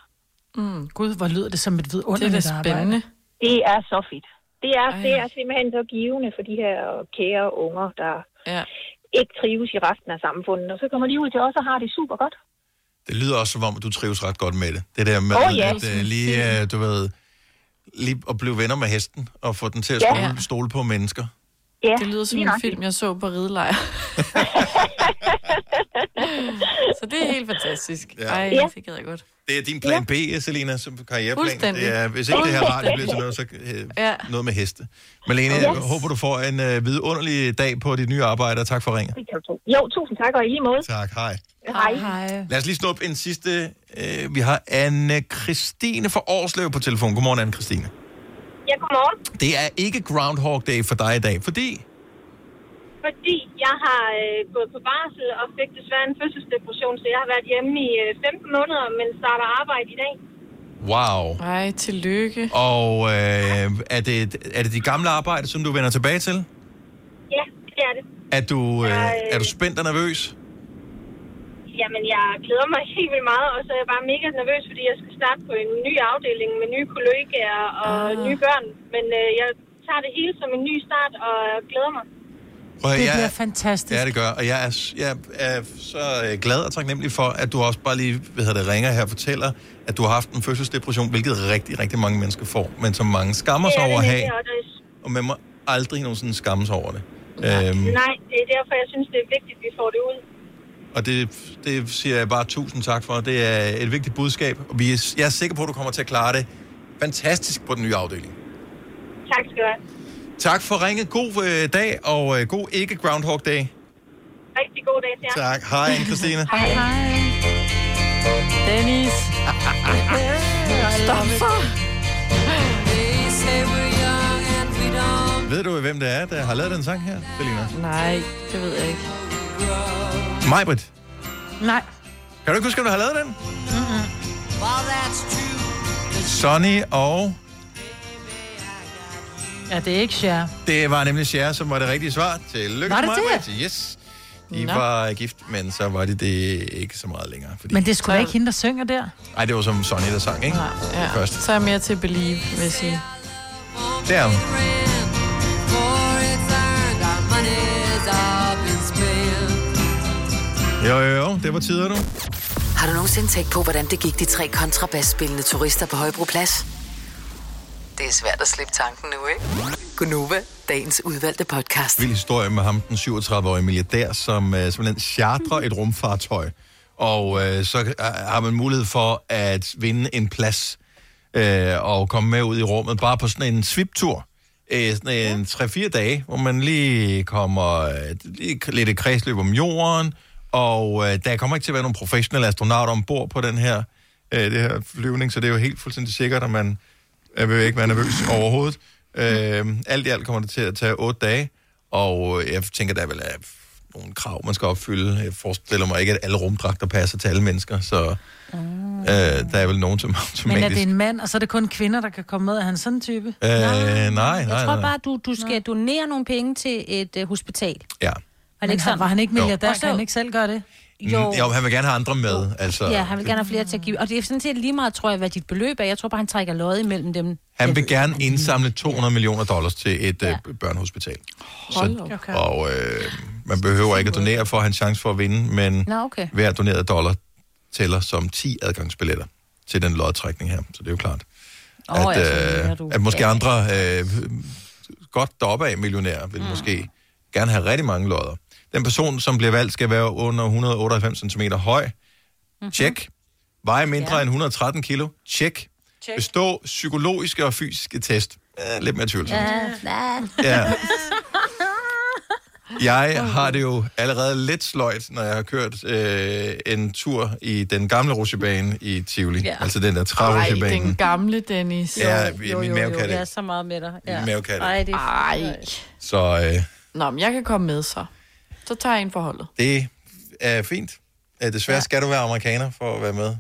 Mm. Gud, hvor lyder det som et vidunderligt Det er da arbejde. Det er så fedt. Det er, det er simpelthen så givende for de her kære unger, der ja. Ikke trives i resten af samfundet. Og så kommer de ud til os og har det super godt. Det lyder også som om, at du trives ret godt med det. Det der med, Åh, ja. at øh, lige, øh, du ved, lige at blive venner med hesten, og få den til at Ja. stole, på mennesker. Ja, det lyder som en film, jeg så på ridelejr. så det er helt fantastisk. Ja. Ej, Ja. det gad jeg godt. Det er din plan B, Selina, som karriereplan. Det er, hvis ikke det her radio bliver til noget, så øh, Ja. noget med heste. Malene, Yes. jeg håber, du får en øh, vidunderlig dag på dit nye arbejde, og tak for tro. Jo, tusind tak, og i lige måde. Tak, hej. Hej. Hej. Lad os lige snuppe en sidste. Øh, vi har Anne-Christine fra Årslev på telefon. Godmorgen, Anne-Christine. Ja, godmorgen. Det er ikke Groundhog Day for dig i dag, fordi... Fordi jeg har øh, gået på barsel og fik desværre en fødselsdepression, så jeg har været hjemme i øh, 15 måneder, men starter arbejde i dag. Wow. Ej, tillykke. Og øh, er, det, er det de gamle arbejde, som du vender tilbage til? Ja, det er det. Er du, øh, er du spændt og nervøs? Jamen, jeg glæder mig helt vildt meget, og så er jeg bare mega nervøs, fordi jeg skal starte på en ny afdeling med nye kollegaer og ah. nye børn. Men øh, jeg tager det hele som en ny start, og glæder mig. Prøv, Det jeg- bliver fantastisk. Ja, det gør. Og jeg er, jeg er så øh, glad og taknemmelig for, at du også bare lige hvad hedder det, ringer her og fortæller, at du har haft en fødselsdepression, hvilket rigtig, rigtig mange mennesker får, men som mange skammer sig er over at det have, og det og man må aldrig nogensinde skammes over det. Øhm, Nej, det er derfor, jeg synes, det er vigtigt, at vi får det ud. og det, det siger jeg bare tusind tak for. Det er et vigtigt budskab, og vi er, jeg er sikker på, at du kommer til at klare det fantastisk på den nye afdeling. Tak skal du have. Tak for ringet. God øh, dag, og øh, god ikke Groundhog Day. Rigtig god dag til jer. Tak. Hej, Anne-Christine. Hej. Hej. Dennis. Stop så. Ved du, hvem det er, der har lavet den sang her, Selina? Nej, det ved jeg ikke. Majbrit. Nej. Kan du ikke huske, at du har lavet den? Sonny og... Ja, det er ikke Cher. Det var nemlig Cher, som var det rigtige svar. Tillykke Var til det det? Majbrit. Yes. De Nå. var gift, men så var de det ikke så meget længere. Fordi... Men det skulle da ikke hende, der synger der. Nej, det var som Sonny, der sang, ikke? Ja. Først. Så er jeg mere til Believe, vil jeg sige. Det er hun. Jo, jo, jo, det var tider nu. Har du nogensinde tænkt på, hvordan det gik de tre kontrabasspillende turister på Højbroplads? Det er svært at slippe tanken nu, ikke? Gunova, dagens udvalgte podcast. Vild historie med ham, den 37-årige milliardær, som øh, simpelthen chartrer et rumfartøj. Og øh, så øh, har man mulighed for at vinde en plads øh, og komme med ud i rummet, bare på sådan en sviptur. Øh, sådan en 3-4 dage, hvor man lige kommer øh, lige lidt i kredsløb om jorden, og øh, der kommer ikke til at være nogen professionelle astronauter ombord på den her, øh, det her flyvning, så det er jo helt fuldstændig sikkert, at man jeg vil ikke være nervøs overhovedet. Øh, alt i alt kommer det til at tage otte dage, og jeg tænker, der er vel er nogle krav, man skal opfylde. Jeg forestiller mig ikke, at alle rumdragter passer til alle mennesker, så øh, der er vel nogen, som Men er automatisk... det en mand, og så er det kun kvinder, der kan komme med? Er han sådan en type? Øh, nej, nej, Jeg tror nej. bare, du, du skal donere nogle penge til et uh, hospital. Ja. Var Men det ikke han, var han ikke milliardær? Kan han ikke selv gøre det? Jo. Mm, jo, han vil gerne have andre med. Altså, Ja, han vil gerne have flere til at give. Og det er sådan set lige meget, tror jeg, hvad dit beløb er. Jeg tror bare, han trækker lod imellem dem. Han vil gerne indsamle 200 millioner dollars til et ja. øh, børnehospital. Hold. Okay. Og øh, man behøver ikke at donere for at have en chance for at vinde, men Nå, okay. hver doneret dollar tæller som 10 adgangsbilletter til den lodtrækning her. Så det er jo klart. Åh, at, øh, du. at måske andre øh, godt deroppe af millionærer vil mm. måske gerne have rigtig mange lodder. Den person, som bliver valgt, skal være under 198 cm høj. Mm-hmm. Tjek. Veje mindre ja. end 113 kilo. Tjek. Check. Bestå psykologiske og fysiske test. Ja, lidt mere tvivlsomt. Ja, Ja. Jeg har det jo allerede lidt sløjt, når jeg har kørt øh, en tur i den gamle rutsjebane i Tivoli. Ja. Altså den der Ej, trærutsjebane. den gamle Dennis. Ja, min mave kan det Jeg er så meget med dig. Ja. Min mave kan det. Ej, det er Ej. Så øh, Nå, men jeg kan komme med så. Så tager jeg en forholdet. det er fint. Desværre ja. skal du være amerikaner for at være med.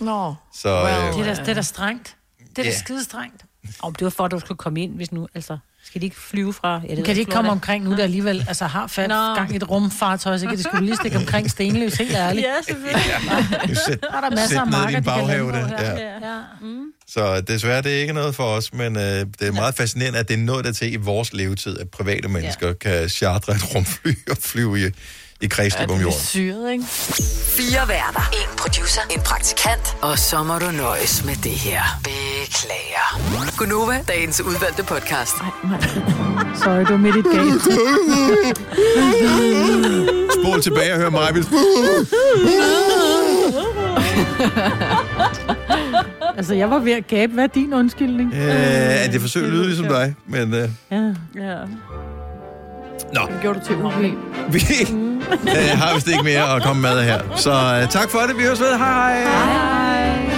Nå. Så øh, Det er da, det er da strengt. Det er da Ja. skide strengt. Og det var for, at du skulle komme ind, hvis nu... Altså, skal de ikke flyve fra... Ja, Kan de ikke komme omkring nu, der alligevel altså, har fat Nå. gang i et rumfartøj, så kan de skulle lige stikke omkring Stenløs, helt ærligt. Ja, selvfølgelig. Sæt, Der er der masser af marker, din de kan baghave på det. her. Ja. Ja. Mm. Så desværre, det er ikke noget for os, men øh, det er meget fascinerende, at det er noget der til i vores levetid, at private mennesker ja. kan chartre et rumfly og flyve i, i kredsløb om jorden. syret, ikke? Fire værter. En producer. En praktikant. Og så må du nøjes med det her. Beklager. Gunova, dagens udvalgte podcast. Sorry, du er midt i et gab. Spol tilbage og hør mig. altså, jeg var ved at gabe. Hvad er din undskyldning? Øh, at jeg forsøger at lyde ligesom dig, men... Øh, Ja. Ja. Nå, Det gjorde du til problem. vi øh, har vist ikke mere at komme med her. Så øh, tak for det. Vi høres ved. Hej hej. Hej.